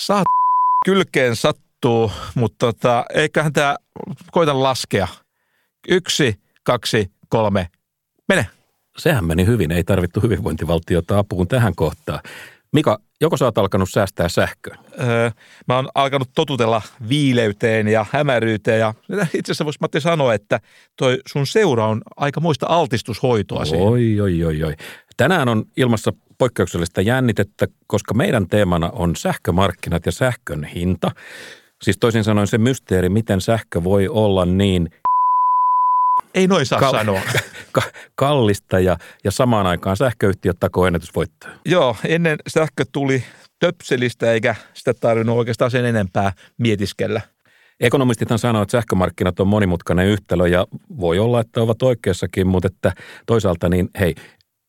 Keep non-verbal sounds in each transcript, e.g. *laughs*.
Saat kylkeen sattuu, mutta tota, eiköhän tämä, koitan laskea. Yksi, kaksi, kolme, mene. Sehän meni hyvin, ei tarvittu hyvinvointivaltiota apuun tähän kohtaan. Mika, joko sä oot alkanut säästää sähköä? Öö, mä oon alkanut totutella viileyteen ja hämäryyteen ja itse asiassa voisi Matti sanoa, että toi sun seura on aika muista altistushoitoa siihen. Oi, oi, oi, oi. Tänään on ilmassa poikkeuksellista jännitettä, koska meidän teemana on sähkömarkkinat ja sähkön hinta. Siis toisin sanoen se mysteeri, miten sähkö voi olla niin Ei noin saa Kal- sanoa. *laughs* ka- kallista ja, ja samaan aikaan sähköyhtiöt takoo ennätysvoittoja. Joo, ennen sähkö tuli töpselistä eikä sitä tarvinnut oikeastaan sen enempää mietiskellä. Ekonomistithan sanoo, että sähkömarkkinat on monimutkainen yhtälö ja voi olla, että ovat oikeassakin, mutta että toisaalta niin hei,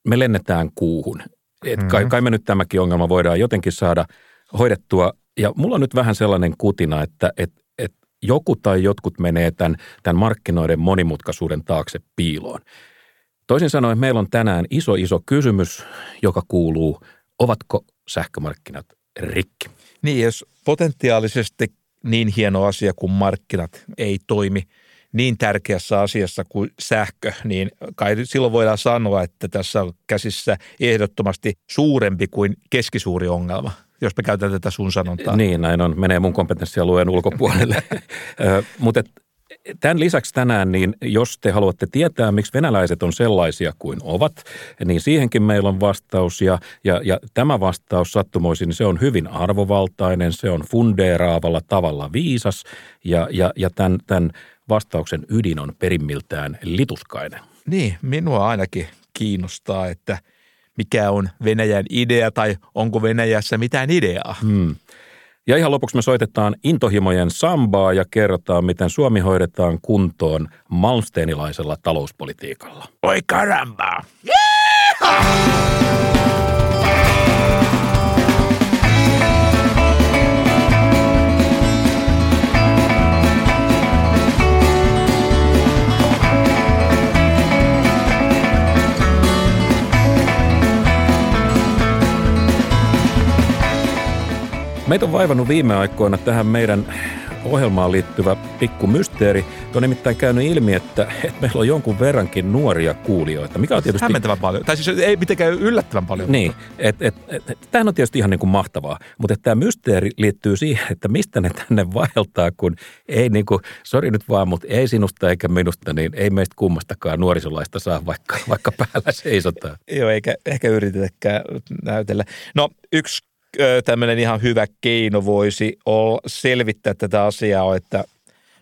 me lennetään kuuhun. Et kai, kai me nyt tämäkin ongelma voidaan jotenkin saada hoidettua. Ja mulla on nyt vähän sellainen kutina, että et, et joku tai jotkut menee tämän, tämän markkinoiden monimutkaisuuden taakse piiloon. Toisin sanoen meillä on tänään iso iso kysymys, joka kuuluu, ovatko sähkömarkkinat rikki? Niin, jos potentiaalisesti niin hieno asia kuin markkinat ei toimi niin tärkeässä asiassa kuin sähkö, niin kai silloin voidaan sanoa, että tässä on käsissä ehdottomasti suurempi kuin keskisuuri ongelma, jos me käytetään tätä sun sanontaa. Niin, näin on. Menee mun kompetenssialueen ulkopuolelle. *laughs* Mutta tämän lisäksi tänään, niin jos te haluatte tietää, miksi venäläiset on sellaisia kuin ovat, niin siihenkin meillä on vastaus. Ja, ja, ja tämä vastaus sattumoisin, niin se on hyvin arvovaltainen, se on fundeeraavalla tavalla viisas ja, ja, ja tämän, tämän vastauksen ydin on perimmiltään lituskainen. Niin, minua ainakin kiinnostaa, että mikä on Venäjän idea tai onko Venäjässä mitään ideaa. Hmm. Ja ihan lopuksi me soitetaan intohimojen sambaa ja kerrotaan, miten Suomi hoidetaan kuntoon malmsteenilaisella talouspolitiikalla. Oi karamba! Meitä on vaivannut viime aikoina tähän meidän ohjelmaan liittyvä pikku mysteeri. On nimittäin käynyt ilmi, että, että meillä on jonkun verrankin nuoria kuulijoita, mikä on tietysti... Hämmentävän paljon. Tai siis ei mitenkään yllättävän paljon. Niin, et, et, et, tämähän on tietysti ihan niin kuin mahtavaa, mutta tämä mysteeri liittyy siihen, että mistä ne tänne vaeltaa, kun ei niin kuin, sori nyt vaan, mutta ei sinusta eikä minusta, niin ei meistä kummastakaan nuorisolaista saa, vaikka, vaikka päällä seisotaan. Joo, eikä ehkä yritetäkään näytellä. No yksi tämmöinen ihan hyvä keino voisi olla selvittää tätä asiaa, että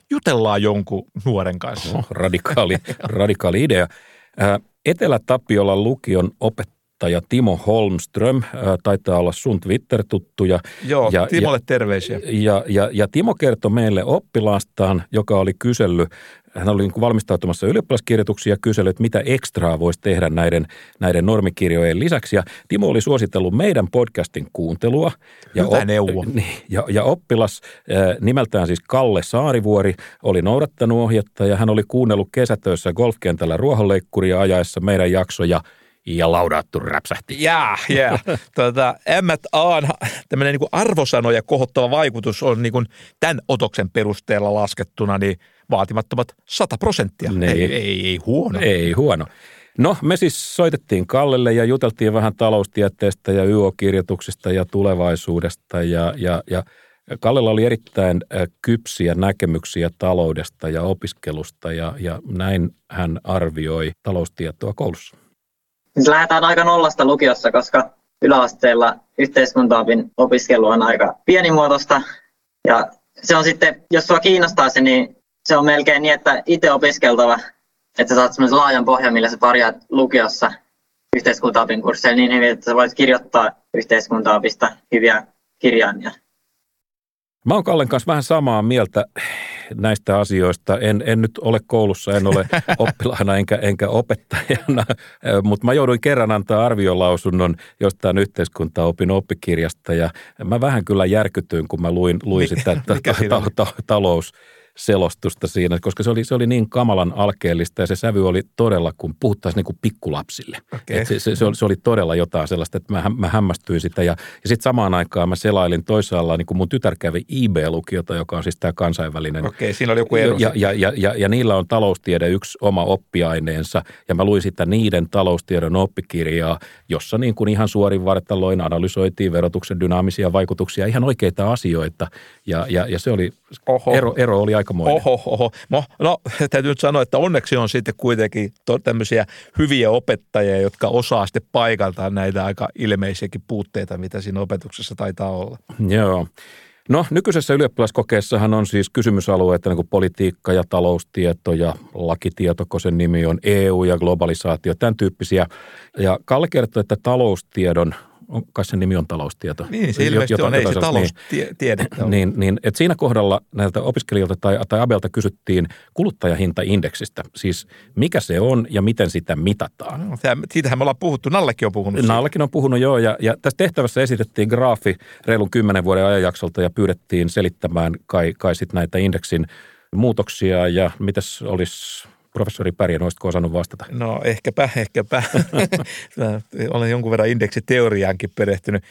jutellaan jonkun nuoren kanssa. No, radikaali, radikaali idea. Etelä-Tapiolan lukion opettaja Timo Holmström taitaa olla sun Twitter-tuttuja. Joo, ja, Timolle ja, terveisiä. Ja, ja, ja Timo kertoi meille oppilaastaan, joka oli kysellyt, hän oli niin kuin valmistautumassa ylioppilaskirjoituksiin ja kysellyt, että mitä ekstraa voisi tehdä näiden, näiden normikirjojen lisäksi. Ja Timo oli suositellut meidän podcastin kuuntelua. Ja, Hyvä neuvo. *laughs* Niin, ja, ja oppilas nimeltään siis Kalle Saarivuori oli noudattanut ohjetta ja hän oli kuunnellut kesätöissä golfkentällä ruohonleikkuria ajaessa meidän jaksoja ja laudaattu räpsähti. Jaa, jaa. *laughs* Tuota, M&A:n tämmöinen niin arvosanoja kohottava vaikutus on niin kuin tämän otoksen perusteella laskettuna niin vaatimattomat 100 prosenttia. Niin. Ei, ei, ei huono. Ei huono. No, me siis soitettiin Kallelle ja juteltiin vähän taloustieteestä ja YO-kirjoituksista ja tulevaisuudesta ja, ja, ja Kallella oli erittäin äh, kypsiä näkemyksiä taloudesta ja opiskelusta ja, ja näin hän arvioi taloustietoa koulussa. Lähdetään aika nollasta lukiossa, koska yläasteella yhteiskuntaopin opiskelu on aika pienimuotoista. Ja se on sitten, jos sua kiinnostaa se, niin se on melkein niin, että itse opiskeltava, että sä saat semmoisen laajan pohjan, millä sä pärjäät lukiossa yhteiskuntaopin kursseilla niin hyvin, että sä voit kirjoittaa yhteiskuntaopista hyviä kirjaimia. Mä oon Kallen kanssa vähän samaa mieltä näistä asioista. En, en nyt ole koulussa, en ole *laughs* oppilaana enkä, enkä opettajana, mutta mä jouduin kerran antaa arviolausunnon jostain yhteiskuntaopin oppikirjasta ja mä vähän kyllä järkytyin, kun mä luin, luin sitä ta, ta, ta, ta, talous selostusta siinä, koska se oli, se oli niin kamalan alkeellista ja se sävy oli todella, kun puhuttaisiin niin kuin pikkulapsille. Okay. se, se, se, oli, se oli todella jotain sellaista, että mä, mä hämmästyin sitä ja, ja sitten samaan aikaan mä selailin toisaalla, niin kuin mun tytär kävi IB-lukiota, joka on siis tämä kansainvälinen. Okei, okay, siinä oli joku ero. Ja, ja, ja, ja, ja niillä on taloustiede yksi oma oppiaineensa ja mä luin sitä niiden taloustiedon oppikirjaa, jossa niin kuin ihan suorin vartaloin analysoitiin verotuksen dynaamisia vaikutuksia, ihan oikeita asioita ja, ja, ja se oli, oho. Ero, ero oli aikamoinen. Oho, oho. No, no, täytyy nyt sanoa, että onneksi on sitten kuitenkin tämmöisiä hyviä opettajia, jotka osaa sitten paikaltaan näitä aika ilmeisiäkin puutteita, mitä siinä opetuksessa taitaa olla. Joo. No nykyisessä ylioppilaskokeessahan on siis kysymysalueita niin kuin politiikka ja taloustieto ja lakitieto, kun sen nimi on EU ja globalisaatio, tämän tyyppisiä. Ja Kalle kertoi, että taloustiedon on, kai sen nimi on taloustieto. Niin, se ilmeisesti jota, on, ei se taloustiede. *clears throat* Niin, niin, niin että siinä kohdalla näiltä opiskelijoilta tai, tai Abelta kysyttiin kuluttajahintaindeksistä. Siis mikä se on ja miten sitä mitataan. No, siitähän me ollaan puhuttu, Nallekin on puhunut. Nallekin on puhunut joo ja, ja tässä tehtävässä esitettiin graafi reilun kymmenen vuoden ajanjaksolta ja pyydettiin selittämään kai, kai sit näitä indeksin muutoksia ja mitäs olisi professori Pärjän, olisitko osannut vastata? No ehkäpä, ehkäpä. *laughs* Olen jonkun verran indeksiteoriaankin perehtynyt.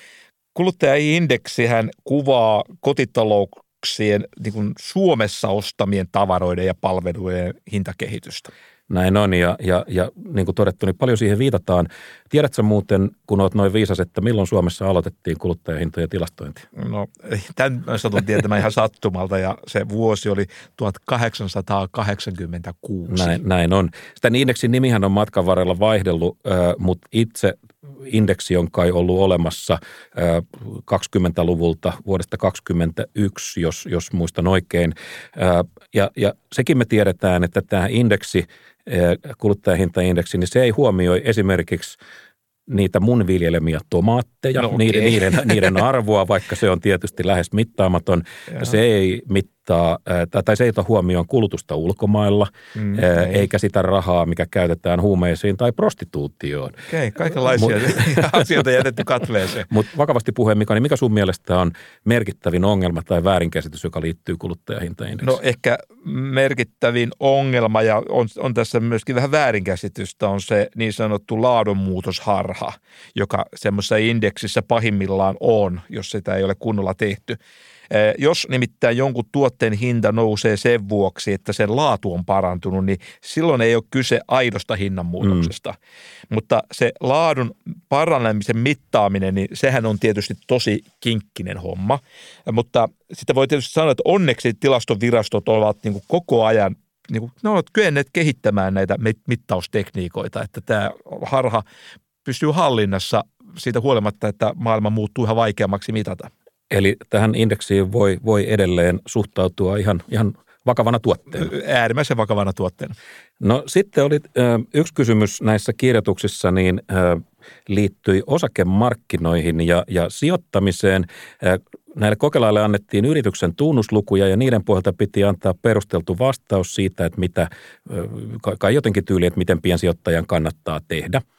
Kuluttajaindeksihän kuvaa kotitalouksien niin kuin Suomessa ostamien tavaroiden ja palveluiden hintakehitystä. Näin on ja, ja, ja niin kuin todettu, niin paljon siihen viitataan. Tiedätkö muuten, kun olet noin viisas, että milloin Suomessa aloitettiin kuluttajahintojen tilastointi? No tämän satun tietämään ihan sattumalta ja se vuosi oli 1886. Näin, näin on. Sitä indeksin nimihän on matkan varrella vaihdellut, mutta itse indeksi on kai ollut olemassa 20-luvulta, vuodesta 2021, jos, jos muistan oikein. Ja, ja sekin me tiedetään, että tämä indeksi – kuluttajahintaindeksi, niin se ei huomioi esimerkiksi niitä mun viljelemiä tomaatteja, no, okay. niiden, niiden, niiden arvoa, vaikka se on tietysti lähes mittaamaton. Se ei mit, ottaa, tai se ei ota huomioon kulutusta ulkomailla, mm, okay. eikä sitä rahaa, mikä käytetään huumeisiin tai prostituutioon. Okei, okay, kaikenlaisia Mut, *laughs* asioita jätetty katveeseen. Mutta vakavasti puheen, Mika, niin mikä sun mielestä on merkittävin ongelma tai väärinkäsitys, joka liittyy kuluttajahintaindeksiin? No ehkä merkittävin ongelma, ja on, on tässä myöskin vähän väärinkäsitystä, on se niin sanottu laadunmuutosharha, joka semmoisessa indeksissä pahimmillaan on, jos sitä ei ole kunnolla tehty. Eh, jos nimittäin jonkun tuotteen hinta nousee sen vuoksi, että sen laatu on parantunut, niin silloin ei ole kyse aidosta hinnanmuutoksesta. Mm. Mutta se laadun paranemisen mittaaminen, niin sehän on tietysti tosi kinkkinen homma. Mutta sitten voi tietysti sanoa, että onneksi tilastovirastot ovat niin kuin koko ajan niin kuin, ne ovat kyenneet kehittämään näitä mittaustekniikoita, että tämä harha pysyy hallinnassa siitä huolimatta, että maailma muuttuu ihan vaikeammaksi mitata. Eli tähän indeksiin voi, voi edelleen suhtautua ihan, ihan vakavana tuotteena. Äärimmäisen vakavana tuotteena. No sitten oli yksi kysymys näissä kirjoituksissa, niin liittyi osakemarkkinoihin ja, ja sijoittamiseen. Näille kokelaille annettiin yrityksen tunnuslukuja ja niiden pohjalta piti antaa perusteltu vastaus siitä, että mitä, kai jotenkin tyyli, että miten piensijoittajan kannattaa tehdä –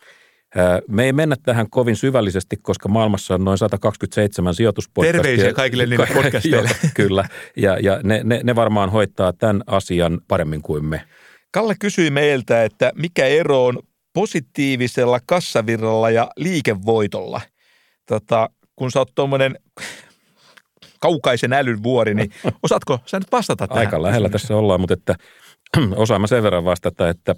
me ei mennä tähän kovin syvällisesti, koska maailmassa on noin 127 sijoituspodcastia. Terveisiä kaikille niille *laughs* podcasteille. Kyllä, ja, ja ne, ne, ne varmaan hoitaa tämän asian paremmin kuin me. Kalle kysyi meiltä, että mikä ero on positiivisella kassavirralla ja liikevoitolla. Tota, kun sä oot tuommoinen kaukaisen älyn vuori, niin *laughs* osaatko sä nyt vastata tähän? Aika lähellä tässä ollaan, mutta että *clears throat* osaamme sen verran vastata, että,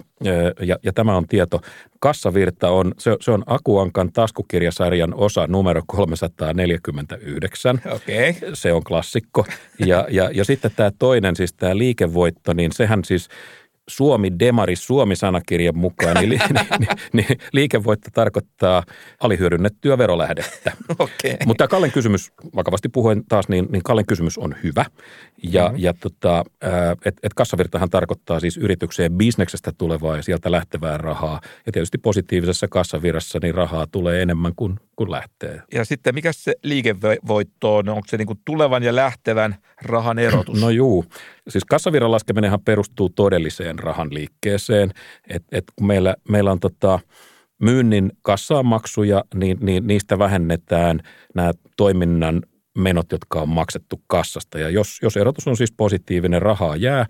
ja, ja tämä on tieto, kassavirta on, se, se on Akuankan taskukirjasarjan osa numero 349. Okay. Se on klassikko. Ja, ja, ja sitten tämä toinen, siis tämä liikevoitto, niin sehän siis – Suomi Demari Suomi-sanakirjan mukaan, niin, *laughs* niin, niin, niin liikevoitto tarkoittaa alihyödynnettyä verolähdettä. *laughs* Okay. Mutta Kallen kysymys, vakavasti puhuen taas, niin, niin Kallen kysymys on hyvä. Ja, mm-hmm. ja tota, et, et kassavirtahan tarkoittaa siis yritykseen bisneksestä tulevaa ja sieltä lähtevää rahaa. Ja tietysti positiivisessa kassavirrassa niin rahaa tulee enemmän kuin, kuin lähtee. Ja sitten mikä se liikevoitto on? Onko se niin kuin tulevan ja lähtevän rahan erotus? No juu. Siis kassavirran laskeminenhan perustuu todelliseen rahan liikkeeseen. Et, et kun meillä, meillä on tota, myynnin kassamaksuja, niin, niin niistä vähennetään nämä toiminnan menot, jotka on maksettu kassasta. Ja jos, jos erotus on siis positiivinen, rahaa jää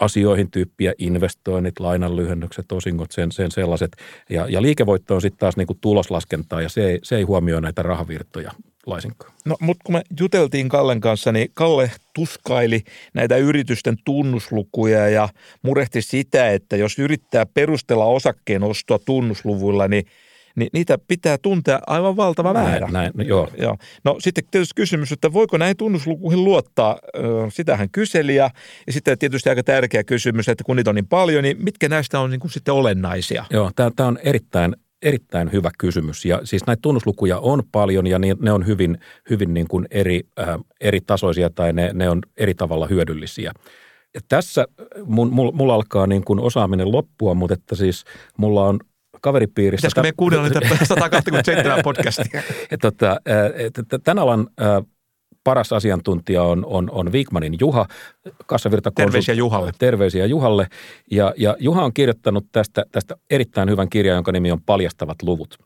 asioihin tyyppiä, investoinnit, lainanlyhennykset, osingot, sen, sen sellaiset. Ja, ja liikevoitto on sitten taas niin kuin tuloslaskentaa ja se ei, se ei huomioi näitä rahavirtoja laisinkaan. No, mutta kun me juteltiin Kallen kanssa, niin Kalle tuskaili näitä yritysten tunnuslukuja ja murehti sitä, että jos yrittää perustella osakkeen ostoa tunnusluvuilla, niin niin niitä pitää tuntea aivan valtava määrä. Näin, näin no, joo. joo. No sitten tietysti kysymys, että voiko näihin tunnuslukuihin luottaa? Sitä hän kyseli ja, ja sitten tietysti aika tärkeä kysymys, että kun niitä on niin paljon, niin mitkä näistä on niin kuin sitten olennaisia? Joo, tämä on erittäin erittäin hyvä kysymys. Ja siis näitä tunnuslukuja on paljon ja ne on hyvin, hyvin niin kuin eri, äh, eri tasoisia tai ne, ne on eri tavalla hyödyllisiä. Ja tässä mun, mulla alkaa niin kuin osaaminen loppua, mutta että siis mulla on kaveripiirissä. Pitäisikö me kuunnella niitä 127 podcastia? *laughs* tota, tämän alan paras asiantuntija on, on, on Wigmanin Juha. Kassavirta Terveisiä Juhalle. Terveisiä Juhalle. Ja, ja Juha on kirjoittanut tästä, tästä erittäin hyvän kirjan, jonka nimi on Paljastavat luvut.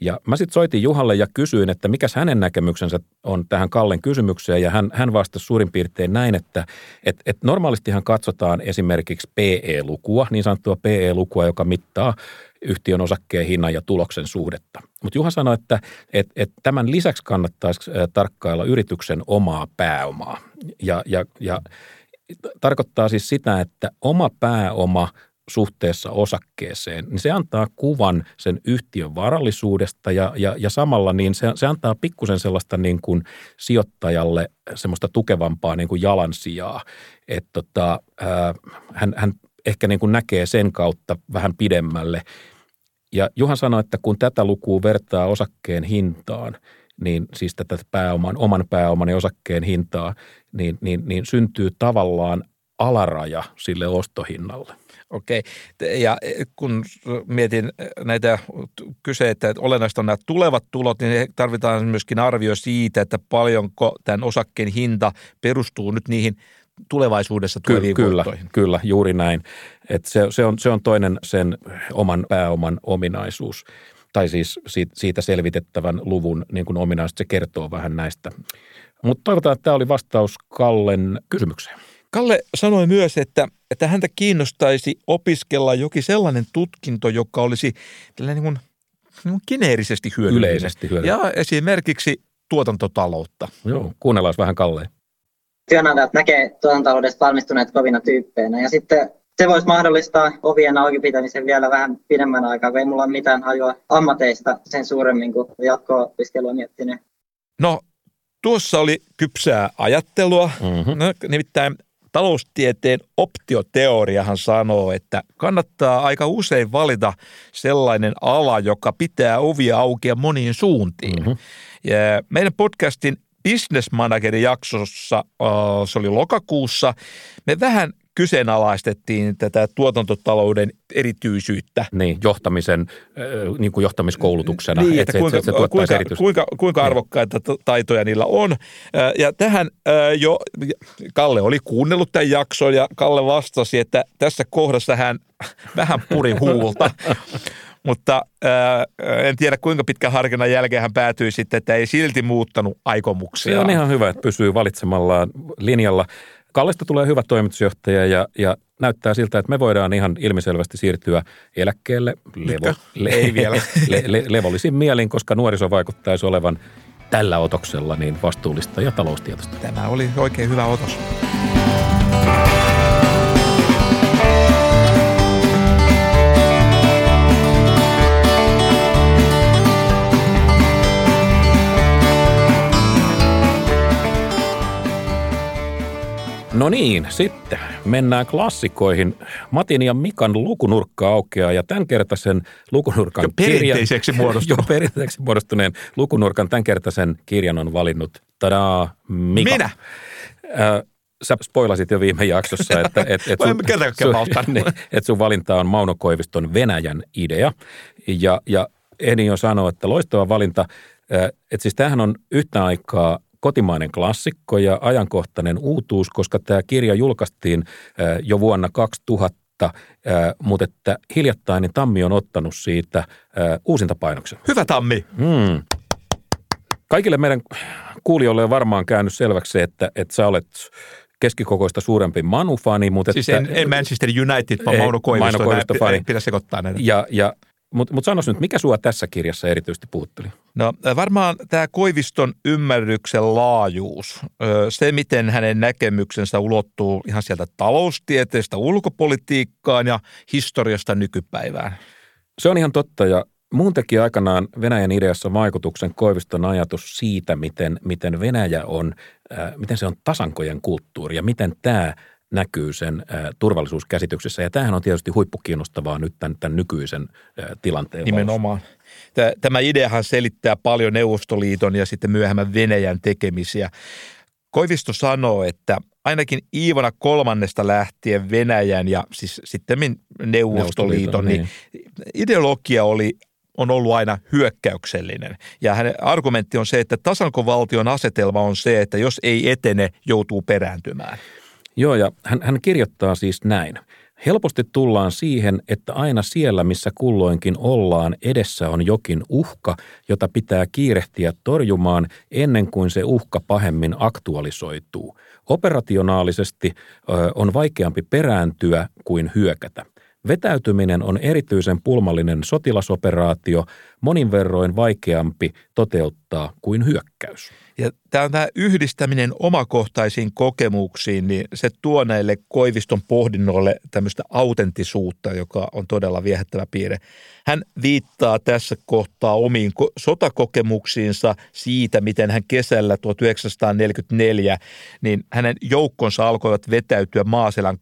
Ja mä sitten soitin Juhalle ja kysyin, että mikä hänen näkemyksensä on tähän Kallen kysymykseen. Ja hän, hän vastasi suurin piirtein näin, että et, et normaalistihan katsotaan esimerkiksi PE-lukua, niin sanottua PE-lukua, joka mittaa yhtiön osakkeen hinnan ja tuloksen suhdetta. Mutta Juha sanoi, että et, et tämän lisäksi kannattaisi tarkkailla yrityksen omaa pääomaa. Ja, ja, ja tarkoittaa siis sitä, että oma pääoma suhteessa osakkeeseen, niin se antaa kuvan sen yhtiön varallisuudesta ja, ja, ja samalla niin se, se antaa pikkusen sellaista niin kuin sijoittajalle semmoista tukevampaa niin kuin jalansijaa. Että tota, hän, hän ehkä niin kuin näkee sen kautta vähän pidemmälle ja Juhan sanoi, että kun tätä lukua vertaa osakkeen hintaan, niin siis tätä pääoman, oman pääoman ja osakkeen hintaa, niin, niin, niin syntyy tavallaan alaraja sille ostohinnalle. Okei, ja kun mietin näitä kyse, että olennaista on nämä tulevat tulot, niin tarvitaan myöskin arvio siitä, että paljonko tämän osakkeen hinta perustuu nyt niihin tulevaisuudessa tuleviin Ky- kyllä, Kyllä, juuri näin. Et se, se, on, se on toinen sen oman pääoman ominaisuus, tai siis siitä, siitä selvitettävän luvun niin kuin ominaisuus, se kertoo vähän näistä. Mutta toivotaan, että tämä oli vastaus Kallen kysymykseen. Kalle sanoi myös, että, että häntä kiinnostaisi opiskella jokin sellainen tutkinto, joka olisi niin kuin, niin kuin geneerisesti hyödyllinen. Yleisesti hyödyllinen. Ja esimerkiksi tuotantotaloutta. Joo, kuunnellaan vähän Kalleen työnantajat näkee tuotantotaloudesta valmistuneet kovina tyyppeinä. Ja sitten se voisi mahdollistaa ovien auki pitämisen vielä vähän pidemmän aikaa, kun ei mulla ole mitään hajua ammateista sen suuremmin kuin jatko-opiskelua miettinyt. No, tuossa oli kypsää ajattelua. Mm-hmm. No, nimittäin taloustieteen optioteoriahan sanoo, että kannattaa aika usein valita sellainen ala, joka pitää ovia auki moniin suuntiin. Mm-hmm. Ja meidän podcastin Business Managerin jaksossa, se oli lokakuussa, me vähän kyseenalaistettiin tätä tuotantotalouden erityisyyttä. Niin, johtamisen, niin kuin johtamiskoulutuksena. Niin, että, että kuinka, se, se kuinka, kuinka, kuinka niin. arvokkaita taitoja niillä on. Ja tähän jo Kalle oli kuunnellut tämän jakson ja Kalle vastasi, että tässä kohdassa hän *laughs* vähän puri huulta. Mutta äh, en tiedä kuinka pitkä harkinnan jälkeen hän päätyi sitten, että ei silti muuttanut aikomuksia. Se on ihan hyvä, että pysyy valitsemallaan linjalla. Kallesta tulee hyvä toimitusjohtaja ja, ja näyttää siltä, että me voidaan ihan ilmiselvästi siirtyä eläkkeelle levo, le, ei vielä. *laughs* Le, le, levollisin mielin, koska nuoriso vaikuttaisi olevan tällä otoksella niin vastuullista ja taloustietoista. Tämä oli oikein hyvä otos. No niin, sitten mennään klassikoihin. Matin ja Mikan lukunurkka aukeaa ja tämänkertaisen lukunurkan jo perinteiseksi kirjan, *laughs* muodostuneen. jo perinteiseksi muodostuneen lukunurkan tämänkertaisen kirjan on valinnut, tadaa, Mika. Minä? Äh, sä spoilasit jo viime jaksossa, että et, et *laughs* sun, sun, *laughs* niin, et sun valinta on Mauno Koiviston Venäjän idea. Ja, ja ehdin jo sanoa, että loistava valinta. Että siis tämähän on yhtä aikaa kotimainen klassikko ja ajankohtainen uutuus, koska tämä kirja julkaistiin jo vuonna 2000, mutta että hiljattain niin Tammi on ottanut siitä uusinta painoksen. Hyvä Tammi! Hmm. Kaikille meidän kuulijoille on varmaan käynyt selväksi se, että, että sä olet keskikokoista suurempi Manu-fani. Mutta siis että, en, en Manchester United, vaan Mauno Koivisto. Mauno Koivisto fani. Pidä sekoittaa näitä. Ja, ja mutta mut sanois nyt, mikä sua tässä kirjassa erityisesti puhutteli? No varmaan tämä Koiviston ymmärryksen laajuus, se miten hänen näkemyksensä ulottuu ihan sieltä taloustieteestä ulkopolitiikkaan ja historiasta nykypäivään. Se on ihan totta ja Muun teki aikanaan Venäjän ideassa vaikutuksen Koiviston ajatus siitä, miten, miten Venäjä on, miten se on tasankojen kulttuuri ja miten tämä näkyy sen turvallisuuskäsityksessä. Ja tämähän on tietysti huippukiinnostavaa nyt tämän, tämän nykyisen tilanteen Nimenomaan. Tämä ideahan selittää paljon Neuvostoliiton ja sitten myöhemmän Venäjän tekemisiä. Koivisto sanoo, että ainakin Iivana kolmannesta lähtien Venäjän ja siis sitten Neuvostoliiton, Neuvostoliiton niin, niin ideologia oli on ollut aina hyökkäyksellinen. Ja hänen argumentti on se, että tasankovaltion asetelma on se, että jos ei etene, joutuu perääntymään. Joo, ja hän, hän kirjoittaa siis näin. Helposti tullaan siihen, että aina siellä, missä kulloinkin ollaan, edessä on jokin uhka, jota pitää kiirehtiä torjumaan ennen kuin se uhka pahemmin aktualisoituu. Operationaalisesti ö, on vaikeampi perääntyä kuin hyökätä. Vetäytyminen on erityisen pulmallinen sotilasoperaatio, monin verroin vaikeampi toteuttaa kuin hyökkäys. Ja tämä, tämä yhdistäminen omakohtaisiin kokemuksiin, niin se tuo näille Koiviston pohdinnoille tämmöistä autentisuutta, joka on todella viehättävä piirre. Hän viittaa tässä kohtaa omiin sotakokemuksiinsa siitä, miten hän kesällä 1944, niin hänen joukkonsa alkoivat vetäytyä Maaselän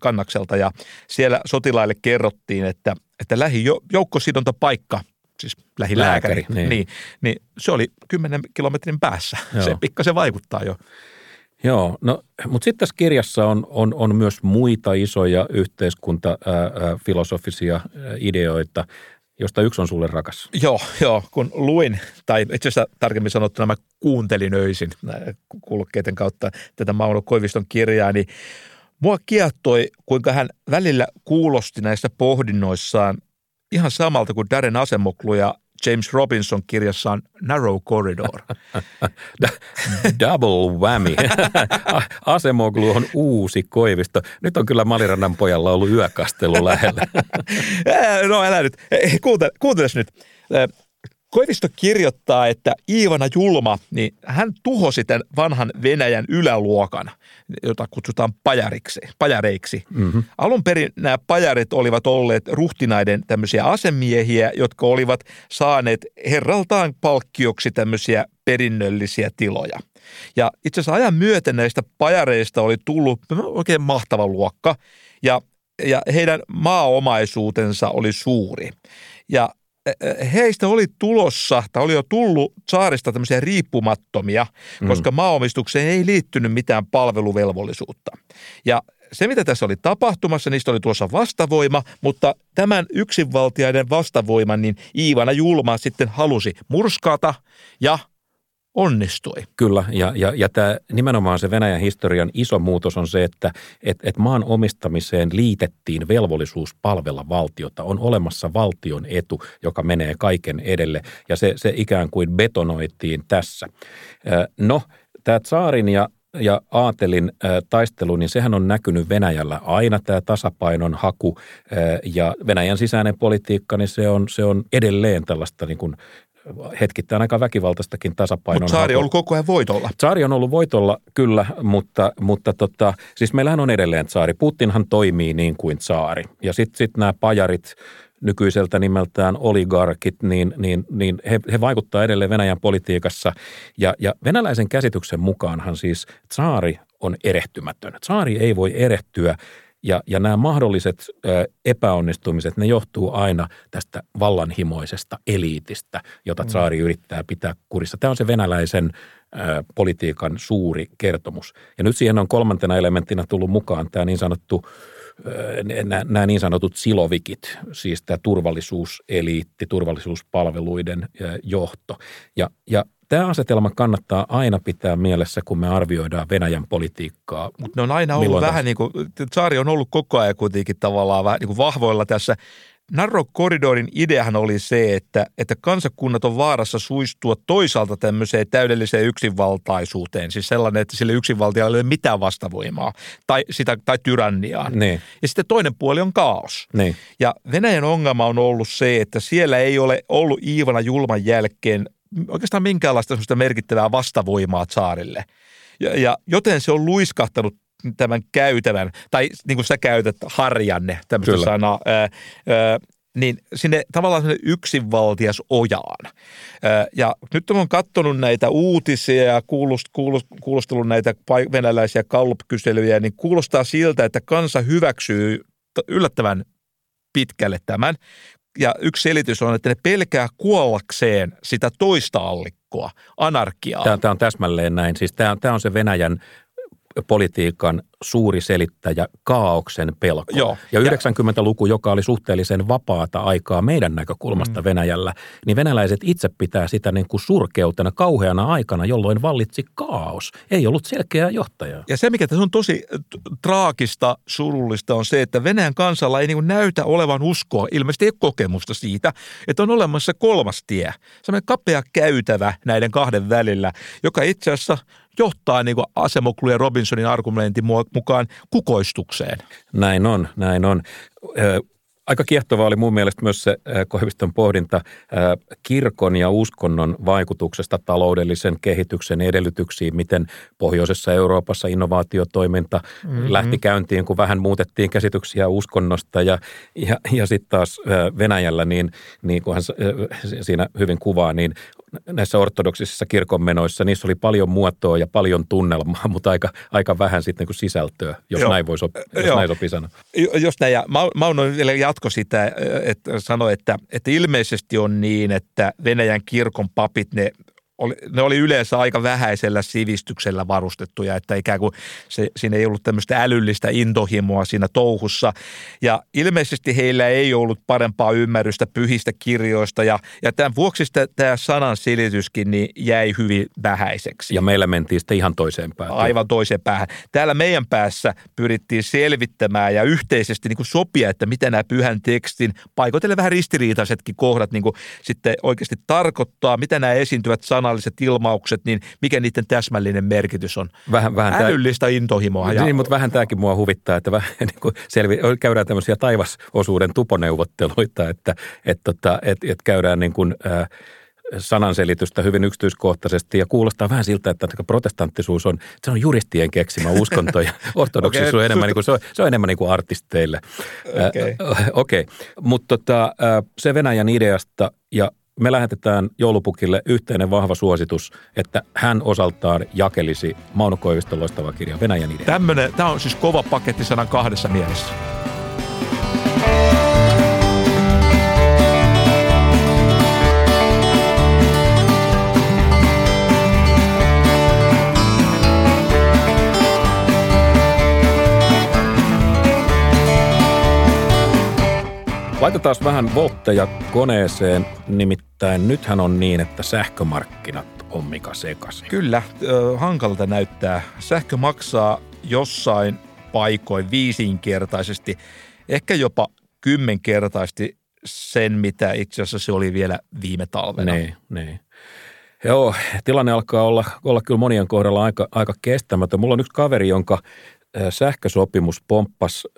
kannakselta ja siellä sotilaille kerrottiin, että, että lähijoukkosidontapaikka, siis lähilääkäri, Lääkäri, niin. Niin, niin se oli 10 kilometrin päässä. *laughs* Joo. Se pikkasen vaikuttaa jo. Joo, no, mutta sitten tässä kirjassa on, on, on myös muita isoja yhteiskuntafilosofisia ideoita, josta yksi on sulle rakas. Joo, joo, kun luin, tai itse asiassa tarkemmin sanottuna mä kuuntelin öisin kulkeiden kautta tätä Mauno Koiviston kirjaa, niin Mua kiehtoi, kuinka hän välillä kuulosti näissä pohdinnoissaan ihan samalta kuin Darren Asemoklu ja James Robinson kirjassaan Narrow Corridor. *laughs* Double whammy. *laughs* Asemoglu on uusi koivisto. Nyt on kyllä Malirannan pojalla ollut yökastelu lähellä. *laughs* no älä nyt. Kuuntele, kuunteles nyt. Koivisto kirjoittaa, että Iivana Julma, niin hän tuhosi tämän vanhan Venäjän yläluokan, jota kutsutaan pajariksi, pajareiksi. Mm-hmm. Alun perin nämä pajarit olivat olleet ruhtinaiden tämmöisiä asemiehiä, jotka olivat saaneet herraltaan palkkioksi tämmöisiä perinnöllisiä tiloja. Ja itse asiassa ajan myöten näistä pajareista oli tullut oikein mahtava luokka ja, ja heidän maaomaisuutensa oli suuri. Ja heistä oli tulossa, tai oli jo tullut saarista tämmöisiä riippumattomia, mm. koska mm. maaomistukseen ei liittynyt mitään palveluvelvollisuutta. Ja se, mitä tässä oli tapahtumassa, niistä oli tuossa vastavoima, mutta tämän yksinvaltiaiden vastavoiman niin Iivana Julma sitten halusi murskata ja onnistui. Kyllä, ja, ja, ja tämä, nimenomaan se Venäjän historian iso muutos on se, että et, et maan omistamiseen liitettiin velvollisuus palvella valtiota. On olemassa valtion etu, joka menee kaiken edelle, ja se, se ikään kuin betonoitiin tässä. No, tämä Tsaarin ja ja Aatelin taistelu, niin sehän on näkynyt Venäjällä aina tämä tasapainon haku ja Venäjän sisäinen politiikka, niin se on, se on edelleen tällaista niin kuin hetkittäin aika väkivaltaistakin tasapainon. Mutta Saari on ollut koko ajan voitolla. Saari on ollut voitolla, kyllä, mutta, mutta tota, siis meillähän on edelleen Saari. Putinhan toimii niin kuin Saari. Ja sitten sit nämä pajarit, nykyiseltä nimeltään oligarkit, niin, niin, niin he, he vaikuttaa edelleen Venäjän politiikassa. Ja, ja venäläisen käsityksen mukaanhan siis Saari on erehtymätön. Saari ei voi erehtyä ja, ja nämä mahdolliset ö, epäonnistumiset, ne johtuu aina tästä vallanhimoisesta eliitistä, jota Tsaari mm. yrittää pitää kurissa. Tämä on se venäläisen ö, politiikan suuri kertomus. Ja nyt siihen on kolmantena elementtinä tullut mukaan tämä niin sanottu nämä niin sanotut silovikit, siis tämä turvallisuuseliitti, turvallisuuspalveluiden johto. Ja, ja Tämä asetelma kannattaa aina pitää mielessä, kun me arvioidaan Venäjän politiikkaa. Mutta ne on aina ollut vähän niin kuin, Saari on ollut koko ajan kuitenkin tavallaan vähän niin kuin vahvoilla tässä Narrow Corridorin ideahan oli se, että, että kansakunnat on vaarassa suistua toisaalta tämmöiseen täydelliseen yksinvaltaisuuteen, siis sellainen, että sille yksinvaltialle ei ole mitään vastavoimaa tai, sitä, tai tyranniaa. Niin. Ja sitten toinen puoli on kaos. Niin. Ja Venäjän ongelma on ollut se, että siellä ei ole ollut Iivana julman jälkeen oikeastaan minkäänlaista merkittävää vastavoimaa saarille. Ja, ja joten se on luiskahtanut tämän käytävän, tai niin kuin sä käytät harjanne, tämmöistä Kyllä. sanaa, ää, ää, niin sinne tavallaan sinne yksinvaltias ojaan. Ja nyt olen katsonut näitä uutisia ja kuulust, kuulust, kuulostellut näitä venäläisiä Gallup-kyselyjä, niin kuulostaa siltä, että kansa hyväksyy yllättävän pitkälle tämän. Ja yksi selitys on, että ne pelkää kuollakseen sitä toista allikkoa, anarkiaa. Tämä, tämä on täsmälleen näin. Siis tämä, tämä on se Venäjän politiikan suuri selittäjä kaauksen pelko. Joo. Ja 90-luku, joka oli suhteellisen vapaata aikaa meidän näkökulmasta mm. Venäjällä, niin venäläiset itse pitää sitä niin kuin surkeutena, kauheana aikana, jolloin vallitsi kaos. Ei ollut selkeää johtajaa. Ja se, mikä tässä on tosi traagista, surullista, on se, että Venäjän kansalla ei niin kuin näytä olevan uskoa, ilmeisesti ei kokemusta siitä, että on olemassa kolmas tie. Sellainen kapea käytävä näiden kahden välillä, joka itse asiassa johtaa niin kuin Asemoglu ja Robinsonin argumentin mukaan kukoistukseen. Näin on, näin on. Aika kiehtovaa oli mun mielestä myös se Koiviston pohdinta kirkon ja uskonnon vaikutuksesta taloudellisen kehityksen edellytyksiin, miten pohjoisessa Euroopassa innovaatiotoiminta mm-hmm. lähti käyntiin, kun vähän muutettiin käsityksiä uskonnosta ja, ja, ja sitten taas Venäjällä, niin, niin kuin hän siinä hyvin kuvaa, niin näissä ortodoksisissa kirkonmenoissa, niissä oli paljon muotoa ja paljon tunnelmaa, mutta aika, aika vähän sitten niin sisältöä, jos Joo. näin voi sopi, jos Joo. näin sopii sanoa. Jos näin, ja Mauno vielä jatko sitä, että sanoi, että, että ilmeisesti on niin, että Venäjän kirkon papit, ne oli, ne oli yleensä aika vähäisellä sivistyksellä varustettuja, että ikään kuin se, siinä ei ollut tämmöistä älyllistä intohimoa siinä touhussa. Ja ilmeisesti heillä ei ollut parempaa ymmärrystä pyhistä kirjoista ja, ja tämän vuoksi sitä, tämä sanan silityskin niin jäi hyvin vähäiseksi. Ja meillä mentiin sitten ihan toiseen päähän. Aivan toiseen päähän. Täällä meidän päässä pyrittiin selvittämään ja yhteisesti niin kuin sopia, että mitä nämä pyhän tekstin paikoitellen vähän ristiriitaisetkin kohdat niin kuin sitten oikeasti tarkoittaa, mitä nämä esiintyvät sanat sanalliset ilmaukset, niin mikä niiden täsmällinen merkitys on? Vähän, vähän Älyllistä tämä, intohimoa. Niin, ja, mutta vähän tämäkin mua huvittaa, että vähän *laughs* niin kuin selvi, käydään tämmöisiä taivasosuuden tuponeuvotteluita, että et, tota, et, et käydään niin kuin, äh, sananselitystä hyvin yksityiskohtaisesti ja kuulostaa vähän siltä, että protestanttisuus on, se on juristien keksimä uskonto ja *laughs* ortodoksisuus okay. on enemmän, niin kuin, se, on, se on enemmän niin kuin artisteille. Okei, okay. äh, okay. mutta tota, se Venäjän ideasta ja me lähetetään joulupukille yhteinen vahva suositus, että hän osaltaan jakelisi Mauno Koiviston loistava kirja Venäjän idea. Tämä on siis kova paketti sanan kahdessa mielessä. Laitetaan vähän voltteja koneeseen, nimittäin nythän on niin, että sähkömarkkinat on Mika sekaisin. Kyllä, hankalta näyttää. Sähkö maksaa jossain paikoin viisinkertaisesti, ehkä jopa kymmenkertaisesti sen, mitä itse asiassa se oli vielä viime talvena. Niin, niin. Joo, tilanne alkaa olla, olla kyllä monien kohdalla aika, aika kestämätön. Mulla on yksi kaveri, jonka sähkösopimus pomppasi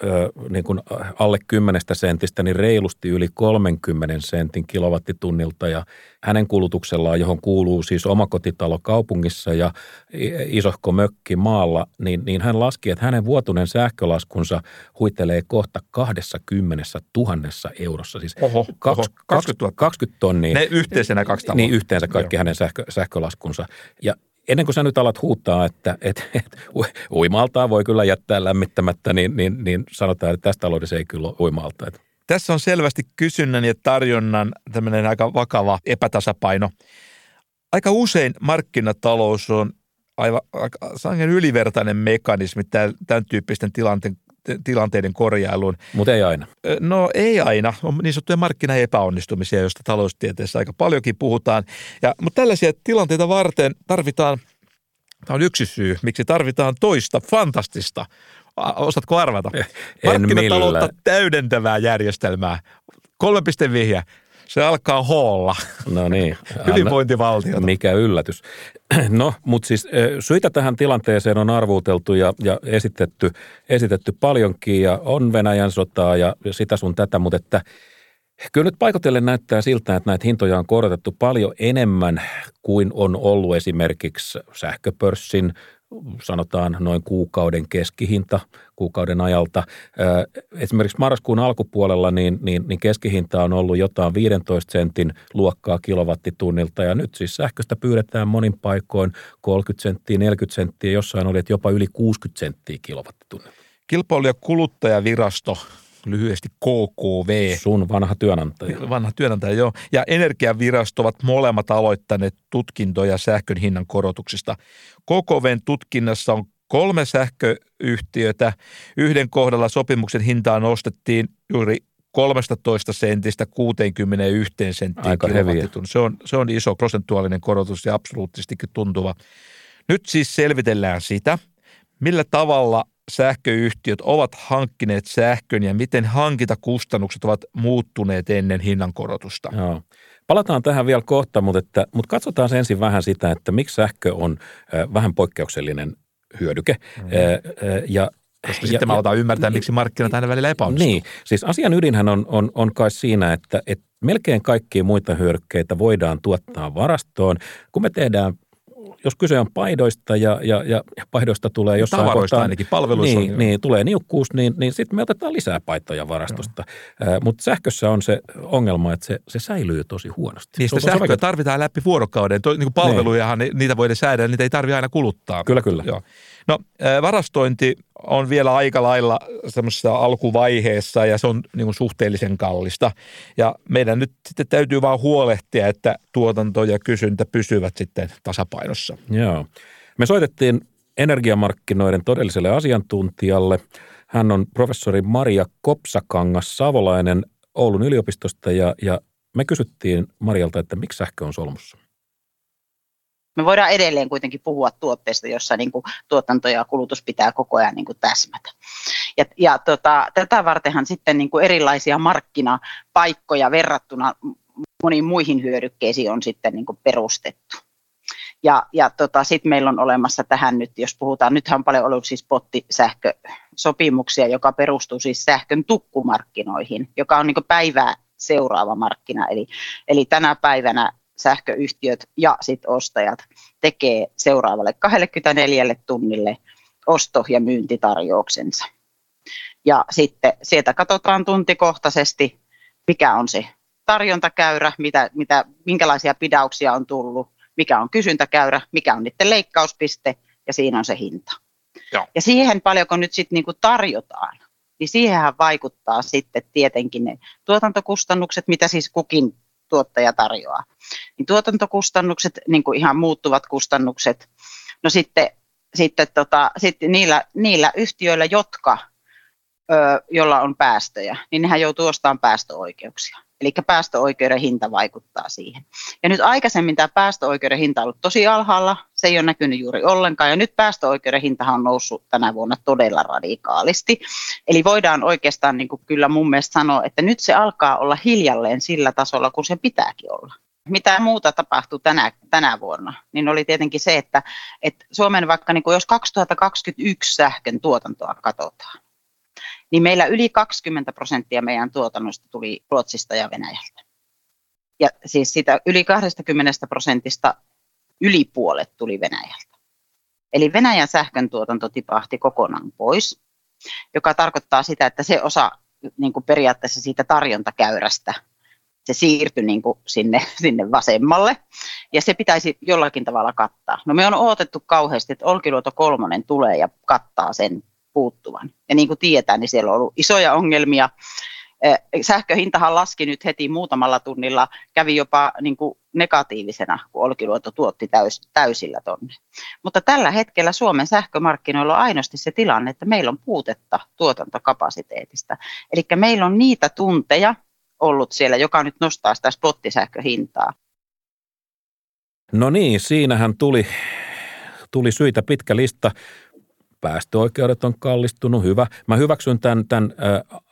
niin kuin alle 10 sentistä niin reilusti yli 30 sentin kilowattitunnilta ja hänen kulutuksellaan, johon kuuluu siis omakotitalo kaupungissa ja isohko mökki maalla, niin, niin hän laski, että hänen vuotuinen sähkölaskunsa huitelee kohta 20 000 eurossa. Siis oho, 20, 20, 20 tonnia. Ne yhteisenä kaksi taloa. Niin yhteensä kaikki Joo. hänen sähkö, sähkölaskunsa. Ja ennen kuin sä nyt alat huutaa, että, että, että uimaltaa voi kyllä jättää lämmittämättä, niin, niin, niin sanotaan, että tässä taloudessa ei kyllä ole uimalta. Tässä on selvästi kysynnän ja tarjonnan tämmöinen aika vakava epätasapaino. Aika usein markkinatalous on aivan sangen ylivertainen mekanismi tämän tyyppisten tilanteen tilanteiden korjailuun. Mutta ei aina. No ei aina. On niin sanottuja markkinaepäonnistumisia, joista taloustieteessä aika paljonkin puhutaan. Ja, mutta tällaisia tilanteita varten tarvitaan, tämä on yksi syy, miksi tarvitaan toista fantastista Osaatko arvata? En Markkinataloutta millään. täydentävää järjestelmää kolme pisteen vihje. Se alkaa hoolla. No niin. *laughs* Hyvinvointivaltiota. Mikä yllätys. *clears throat* No, mutta siis syitä tähän tilanteeseen on arvuuteltu ja, ja esitetty, esitetty paljonkin ja on Venäjän sotaa ja, ja sitä sun tätä, mutta että Kyllä nyt paikotellen näyttää siltä, että näitä hintoja on korotettu paljon enemmän kuin on ollut esimerkiksi sähköpörssin sanotaan noin kuukauden keskihinta kuukauden ajalta. Esimerkiksi marraskuun alkupuolella niin, niin, niin keskihinta on ollut jotain 15 sentin luokkaa kilowattitunnilta ja nyt siis sähköstä pyydetään monin paikoin 30 senttiä, 40 senttiä, jossain oli että jopa yli 60 senttiä kilowattitunnilta. Kilpailu- ja kuluttajavirasto lyhyesti KKV. Sun vanha työnantaja. Vanha työnantaja, joo. Ja energiavirasto ovat molemmat aloittaneet tutkintoja sähkön hinnan korotuksista. KKVn tutkinnassa on kolme sähköyhtiötä. Yhden kohdalla sopimuksen hintaa nostettiin juuri 13 sentistä 61 senttiin Aika Se on, se on iso prosentuaalinen korotus ja absoluuttistikin tuntuva. Nyt siis selvitellään sitä, millä tavalla sähköyhtiöt ovat hankkineet sähkön ja miten hankintakustannukset ovat muuttuneet ennen hinnankorotusta. Joo. Palataan tähän vielä kohta, mutta, että, mutta katsotaan ensin vähän sitä, että miksi sähkö on vähän poikkeuksellinen hyödyke. Mm-hmm. Ja koska ja, sitten mä otan ymmärtää, miksi markkinat aina välillä epäonnistuu. Niin, siis asian ydinhän on, on, on kai siinä, että, että melkein kaikkia muita hyödykkeitä voidaan tuottaa varastoon. Kun me tehdään jos kyse on paidoista ja, ja, ja paidoista tulee jossain Tavaroista kohtaa, ainakin, palveluissa niin, on. niin, tulee niukkuus, niin, niin sitten me otetaan lisää paitoja varastosta. No. Mutta sähkössä on se ongelma, että se, se säilyy tosi huonosti. Niin sitä sähköä tarvitaan läpi vuorokauden. To, niin kuin palvelujahan, niin. niitä voidaan säädellä, niitä ei tarvitse aina kuluttaa. Kyllä, kyllä. Joo. No varastointi on vielä aika lailla semmoisessa alkuvaiheessa ja se on niin kuin suhteellisen kallista. Ja meidän nyt sitten täytyy vaan huolehtia, että tuotanto ja kysyntä pysyvät sitten tasapainossa. Joo. Me soitettiin energiamarkkinoiden todelliselle asiantuntijalle. Hän on professori Maria Kopsakangas Savolainen Oulun yliopistosta ja, ja me kysyttiin Marialta, että miksi sähkö on solmussa. Me voidaan edelleen kuitenkin puhua tuotteesta, jossa niin kuin tuotanto ja kulutus pitää koko ajan niin kuin täsmätä. Ja, ja tota, tätä vartenhan sitten niin kuin erilaisia markkinapaikkoja verrattuna moniin muihin hyödykkeisiin on sitten niin kuin perustettu. Ja, ja tota, sitten meillä on olemassa tähän nyt, jos puhutaan, nythän on paljon ollut siis pottisähkösopimuksia, joka perustuu siis sähkön tukkumarkkinoihin, joka on niin päivää seuraava markkina. Eli, eli tänä päivänä sähköyhtiöt ja sit ostajat tekee seuraavalle 24 tunnille osto- ja myyntitarjouksensa. Ja sitten sieltä katsotaan tuntikohtaisesti, mikä on se tarjontakäyrä, mitä, mitä, minkälaisia pidauksia on tullut, mikä on kysyntäkäyrä, mikä on niiden leikkauspiste ja siinä on se hinta. Joo. Ja siihen paljonko nyt sitten niinku tarjotaan, niin siihenhän vaikuttaa sitten tietenkin ne tuotantokustannukset, mitä siis kukin tuottaja tarjoaa. Niin tuotantokustannukset, niin kuin ihan muuttuvat kustannukset, no sitten, sitten, tota, sitten niillä, niillä yhtiöillä, jotka, ö, jolla on päästöjä, niin nehän joutuu ostamaan päästöoikeuksia. Eli päästöoikeuden hinta vaikuttaa siihen. Ja nyt aikaisemmin tämä päästöoikeuden hinta on ollut tosi alhaalla, se ei ole näkynyt juuri ollenkaan, ja nyt päästöoikeuden hintahan on noussut tänä vuonna todella radikaalisti. Eli voidaan oikeastaan niin kuin kyllä mun mielestä sanoa, että nyt se alkaa olla hiljalleen sillä tasolla, kun se pitääkin olla. Mitä muuta tapahtui tänä, tänä vuonna, niin oli tietenkin se, että, että Suomen vaikka niin kuin jos 2021 sähkön tuotantoa katsotaan, niin meillä yli 20 prosenttia meidän tuotannosta tuli Ruotsista ja Venäjältä. Ja siis sitä yli 20 prosentista yli puolet tuli Venäjältä. Eli Venäjän sähkön tuotanto tipahti kokonaan pois, joka tarkoittaa sitä, että se osa niin kuin periaatteessa siitä tarjontakäyrästä, se siirtyi niin kuin sinne, sinne vasemmalle, ja se pitäisi jollakin tavalla kattaa. No me on odotettu kauheasti, että Olkiluoto kolmonen tulee ja kattaa sen puuttuvan. Ja niin kuin tiedetään, niin siellä on ollut isoja ongelmia. Sähköhintahan laski nyt heti muutamalla tunnilla, kävi jopa niin kuin negatiivisena, kun Olkiluoto tuotti täys, täysillä tonne. Mutta tällä hetkellä Suomen sähkömarkkinoilla on ainoasti se tilanne, että meillä on puutetta tuotantokapasiteetista. Eli meillä on niitä tunteja ollut siellä, joka nyt nostaa sitä spottisähköhintaa. No niin, siinähän tuli, tuli syitä pitkä lista päästöoikeudet on kallistunut, hyvä. Mä hyväksyn tämän, tämän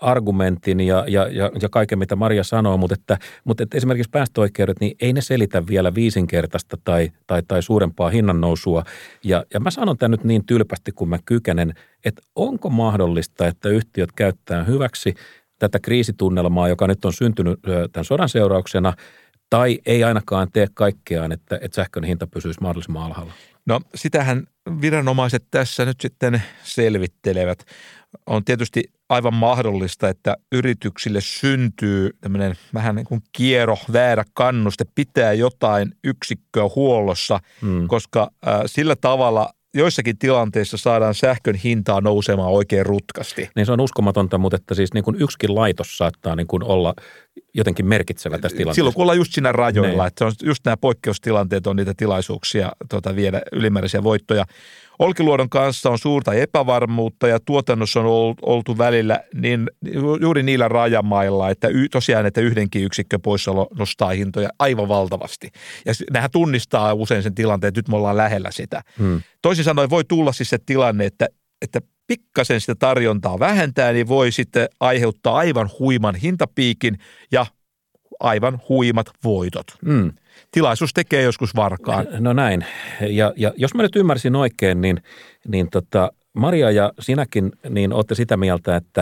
argumentin ja, ja, ja, ja kaiken, mitä Maria sanoo, mutta, että, mutta että esimerkiksi päästöoikeudet, niin ei ne selitä vielä viisinkertaista tai, tai, tai suurempaa hinnannousua. Ja, ja mä sanon tämän nyt niin tylpästi kuin mä kykenen, että onko mahdollista, että yhtiöt käyttää hyväksi tätä kriisitunnelmaa, joka nyt on syntynyt tämän sodan seurauksena, tai ei ainakaan tee kaikkeaan, että, että sähkön hinta pysyisi mahdollisimman alhaalla? No sitähän viranomaiset tässä nyt sitten selvittelevät. On tietysti aivan mahdollista, että yrityksille syntyy tämmöinen vähän niin kuin kiero, väärä kannuste pitää jotain yksikköä huollossa, hmm. koska äh, sillä tavalla joissakin tilanteissa saadaan sähkön hintaa nousemaan oikein rutkasti. Niin se on uskomatonta, mutta että siis niin kuin yksikin laitos saattaa niin kuin olla jotenkin merkitsevä tässä tilanteessa. Silloin kun ollaan just siinä rajoilla, ne. että on just nämä poikkeustilanteet on niitä tilaisuuksia tuota, viedä ylimääräisiä voittoja. Olkiluodon kanssa on suurta epävarmuutta ja tuotannossa on oltu välillä niin, juuri niillä rajamailla, että y, tosiaan, että yhdenkin yksikkö poissaolo nostaa hintoja aivan valtavasti. Ja nämähän tunnistaa usein sen tilanteen, että nyt me ollaan lähellä sitä. Hmm. Toisin sanoen voi tulla siis se tilanne, että, että pikkasen sitä tarjontaa vähentää, niin voi sitten aiheuttaa aivan huiman hintapiikin ja aivan huimat voitot. Mm. Tilaisuus tekee joskus varkaan. No näin. Ja, ja jos mä nyt ymmärsin oikein, niin, niin tota, Maria ja sinäkin niin olette sitä mieltä, että,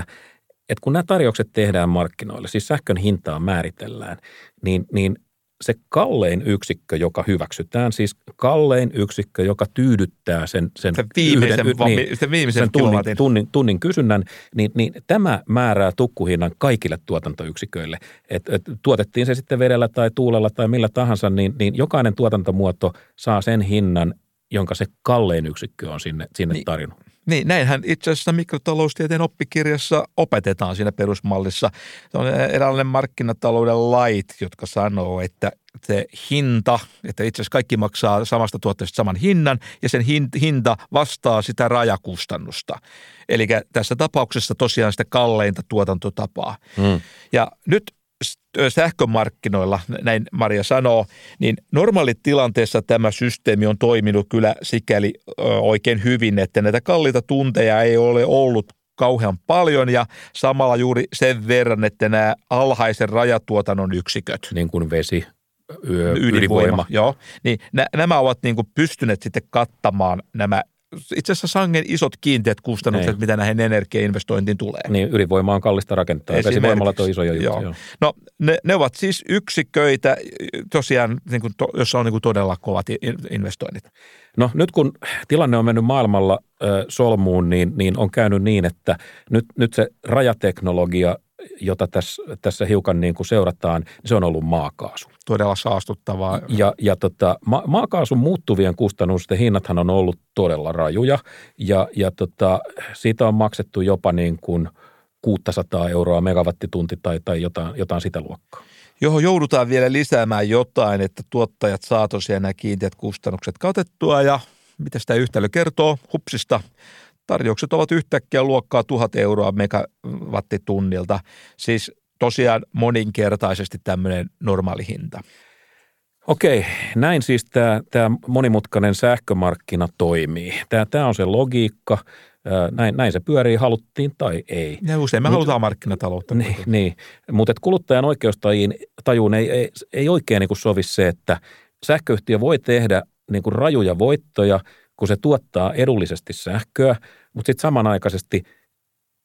että kun nämä tarjoukset tehdään markkinoille, siis sähkön hintaa määritellään, niin, niin se kallein yksikkö, joka hyväksytään, siis kallein yksikkö, joka tyydyttää sen, sen, sen viimeisen, yhden, niin, sen viimeisen sen tunnin, tunnin, tunnin kysynnän, niin, niin tämä määrää tukkuhinnan kaikille tuotantoyksiköille. Et, et, tuotettiin se sitten vedellä tai tuulella tai millä tahansa, niin, niin jokainen tuotantomuoto saa sen hinnan, jonka se kallein yksikkö on sinne, sinne niin. tarjonnut. Niin, näinhän itse asiassa mikrotaloustieteen oppikirjassa opetetaan siinä perusmallissa. Se on eräänlainen markkinatalouden lait, jotka sanoo, että se hinta, että itse asiassa kaikki maksaa samasta tuotteesta saman hinnan ja sen hinta vastaa sitä rajakustannusta. Eli tässä tapauksessa tosiaan sitä kalleinta tuotantotapaa. Hmm. Ja nyt sähkömarkkinoilla, näin Maria sanoo, niin normaalitilanteessa tämä systeemi on toiminut kyllä sikäli oikein hyvin, että näitä kalliita tunteja ei ole ollut kauhean paljon ja samalla juuri sen verran, että nämä alhaisen rajatuotannon yksiköt. Niin kuin vesi, yö, ydinvoima. ydinvoima. Joo, niin nämä ovat niin kuin pystyneet sitten kattamaan nämä itse asiassa sangen isot kiinteät kustannukset. Niin. mitä näihin energiainvestointiin tulee. Niin, ydinvoima on kallista rakentaa. Vesivoimalat on isoja juttuja. Joo. No, ne, ne, ovat siis yksiköitä, tosiaan, niin kuin to, jossa on niin kuin todella kovat investoinnit. No nyt kun tilanne on mennyt maailmalla äh, solmuun, niin, niin on käynyt niin, että nyt, nyt se rajateknologia – jota tässä, tässä hiukan niin kuin seurataan, niin se on ollut maakaasu. Todella saastuttavaa. Ja, ja tota, ma- maakaasun muuttuvien kustannusten hinnathan on ollut todella rajuja. Ja, ja tota, siitä on maksettu jopa niin kuin 600 euroa megawattitunti tai, tai jotain, jotain sitä luokkaa. Johon joudutaan vielä lisäämään jotain, että tuottajat saa tosiaan nämä kiinteät kustannukset katettua. Ja mitä sitä yhtälö kertoo? Hupsista Tarjoukset ovat yhtäkkiä luokkaa 1000 euroa megawattitunnilta, siis tosiaan moninkertaisesti tämmöinen normaali hinta. Okei, näin siis tämä, tämä monimutkainen sähkömarkkina toimii. Tämä, tämä on se logiikka, näin, näin se pyörii, haluttiin tai ei. Ja usein me Mut, halutaan markkinataloutta. Niin, niin. mutta kuluttajan oikeustajuun ei, ei, ei oikein niin sovi se, että sähköyhtiö voi tehdä niin kuin rajuja voittoja, kun se tuottaa edullisesti sähköä – mutta sitten samanaikaisesti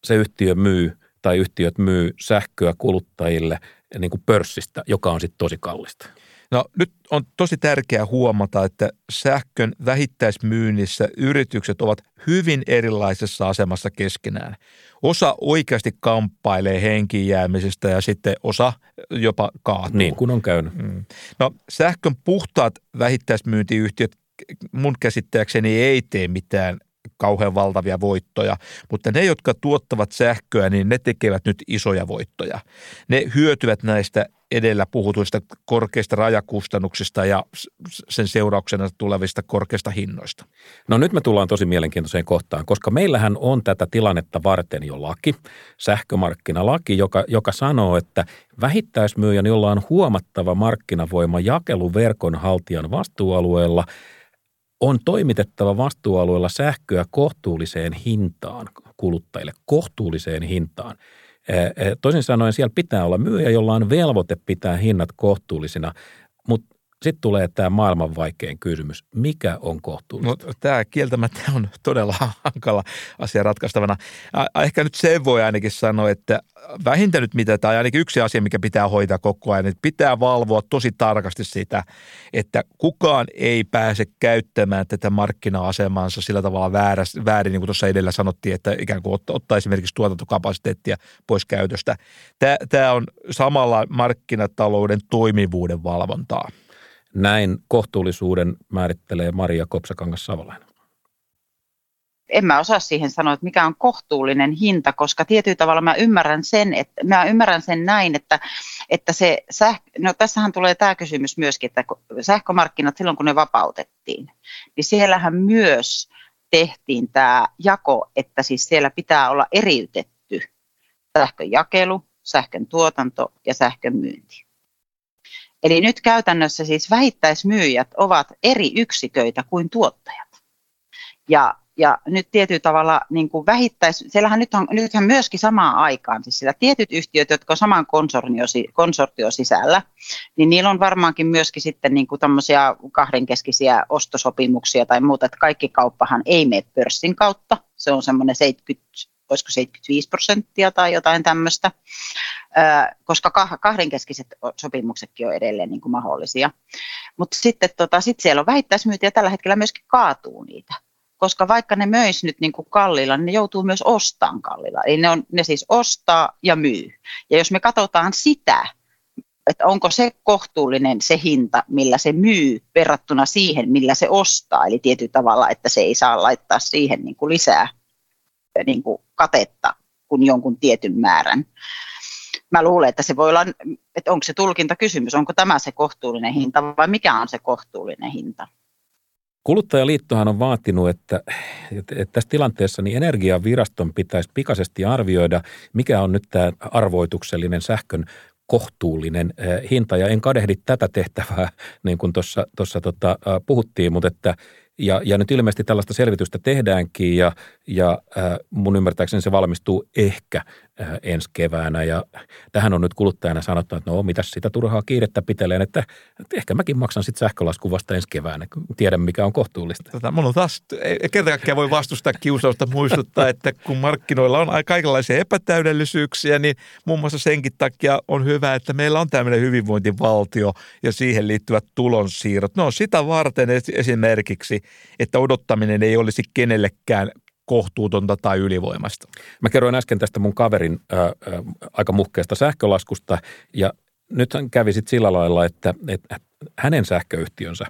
se yhtiö myy tai yhtiöt myy sähköä kuluttajille niin kuin pörssistä, joka on sitten tosi kallista. No nyt on tosi tärkeää huomata, että sähkön vähittäismyynnissä yritykset ovat hyvin erilaisessa asemassa keskenään. Osa oikeasti kamppailee henkiin jäämisestä ja sitten osa jopa kaatuu. Niin kuin on käynyt. Mm. No sähkön puhtaat vähittäismyyntiyhtiöt mun käsittääkseni ei tee mitään kauhean valtavia voittoja, mutta ne, jotka tuottavat sähköä, niin ne tekevät nyt isoja voittoja. Ne hyötyvät näistä edellä puhutuista korkeista rajakustannuksista ja sen seurauksena tulevista korkeista hinnoista. No nyt me tullaan tosi mielenkiintoiseen kohtaan, koska meillähän on tätä tilannetta varten jo laki, sähkömarkkinalaki, joka, joka sanoo, että vähittäismyyjän, jolla on huomattava markkinavoima jakeluverkon haltijan vastuualueella – on toimitettava vastuualueella sähköä kohtuulliseen hintaan kuluttajille, kohtuulliseen hintaan. Toisin sanoen siellä pitää olla myyjä, jolla on velvoite pitää hinnat kohtuullisina, sitten tulee tämä maailman vaikein kysymys. Mikä on kohtuullista? No, tämä kieltämättä on todella hankala asia ratkaistavana. Ehkä nyt se voi ainakin sanoa, että vähintään nyt mitä, tai ainakin yksi asia, mikä pitää hoitaa koko ajan, että pitää valvoa tosi tarkasti sitä, että kukaan ei pääse käyttämään tätä markkina-asemansa sillä tavalla väärin, väärin niin kuin tuossa edellä sanottiin, että ikään kuin ottaa esimerkiksi tuotantokapasiteettia pois käytöstä. Tämä on samalla markkinatalouden toimivuuden valvontaa. Näin kohtuullisuuden määrittelee Maria Kopsakangas-Savolainen. En mä osaa siihen sanoa, että mikä on kohtuullinen hinta, koska tietyllä tavalla mä ymmärrän sen, että, mä ymmärrän sen näin, että, että se sähkö, no tässähän tulee tämä kysymys myöskin, että sähkömarkkinat silloin kun ne vapautettiin, niin siellähän myös tehtiin tämä jako, että siis siellä pitää olla eriytetty sähkön jakelu, sähkön tuotanto ja sähkön myynti. Eli nyt käytännössä siis vähittäismyyjät ovat eri yksiköitä kuin tuottajat. Ja, ja nyt tietyllä tavalla niin kuin vähittäis, siellähän nyt on, nythän myöskin samaan aikaan, siis sillä tietyt yhtiöt, jotka on saman konsortio sisällä, niin niillä on varmaankin myöskin sitten niin kuin tämmöisiä kahdenkeskisiä ostosopimuksia tai muuta, että kaikki kauppahan ei mene pörssin kautta, se on semmoinen 70 olisiko 75 prosenttia tai jotain tämmöistä, koska kahdenkeskiset sopimuksetkin on edelleen niin kuin mahdollisia. Mutta sitten tota, sit siellä on vähittäismyyntiä tällä hetkellä myöskin kaatuu niitä koska vaikka ne möis nyt niin kuin kallilla, niin ne joutuu myös ostamaan kallilla. Eli ne, on, ne siis ostaa ja myy. Ja jos me katsotaan sitä, että onko se kohtuullinen se hinta, millä se myy verrattuna siihen, millä se ostaa, eli tietyllä tavalla, että se ei saa laittaa siihen niin kuin lisää niin kuin katetta kuin jonkun tietyn määrän. Mä luulen, että se voi olla, että onko se tulkintakysymys, onko tämä se kohtuullinen hinta vai mikä on se kohtuullinen hinta. Kuluttajaliittohan on vaatinut, että, että tässä tilanteessa niin energiaviraston pitäisi pikaisesti arvioida, mikä on nyt tämä arvoituksellinen sähkön kohtuullinen hinta. Ja en kadehdi tätä tehtävää, *laughs* niin kuin tuossa tota, puhuttiin, mutta että ja, ja nyt ilmeisesti tällaista selvitystä tehdäänkin ja, ja äh, mun ymmärtääkseni se valmistuu ehkä ensi keväänä. Ja tähän on nyt kuluttajana sanottu, että no mitä sitä turhaa kiirettä piteleen, että, että ehkä mäkin maksan sitten sähkölasku vasta ensi keväänä, kun tiedän mikä on kohtuullista. Tota, mun on taas, kerta voi vastustaa kiusausta muistuttaa, että kun markkinoilla on kaikenlaisia epätäydellisyyksiä, niin muun muassa senkin takia on hyvä, että meillä on tämmöinen hyvinvointivaltio ja siihen liittyvät tulonsiirrot. No sitä varten esimerkiksi, että odottaminen ei olisi kenellekään kohtuutonta tai ylivoimasta. Mä kerroin äsken tästä mun kaverin ää, ää, aika muhkeasta sähkölaskusta ja nyt hän kävi sitten sillä lailla, että, että hänen sähköyhtiönsä,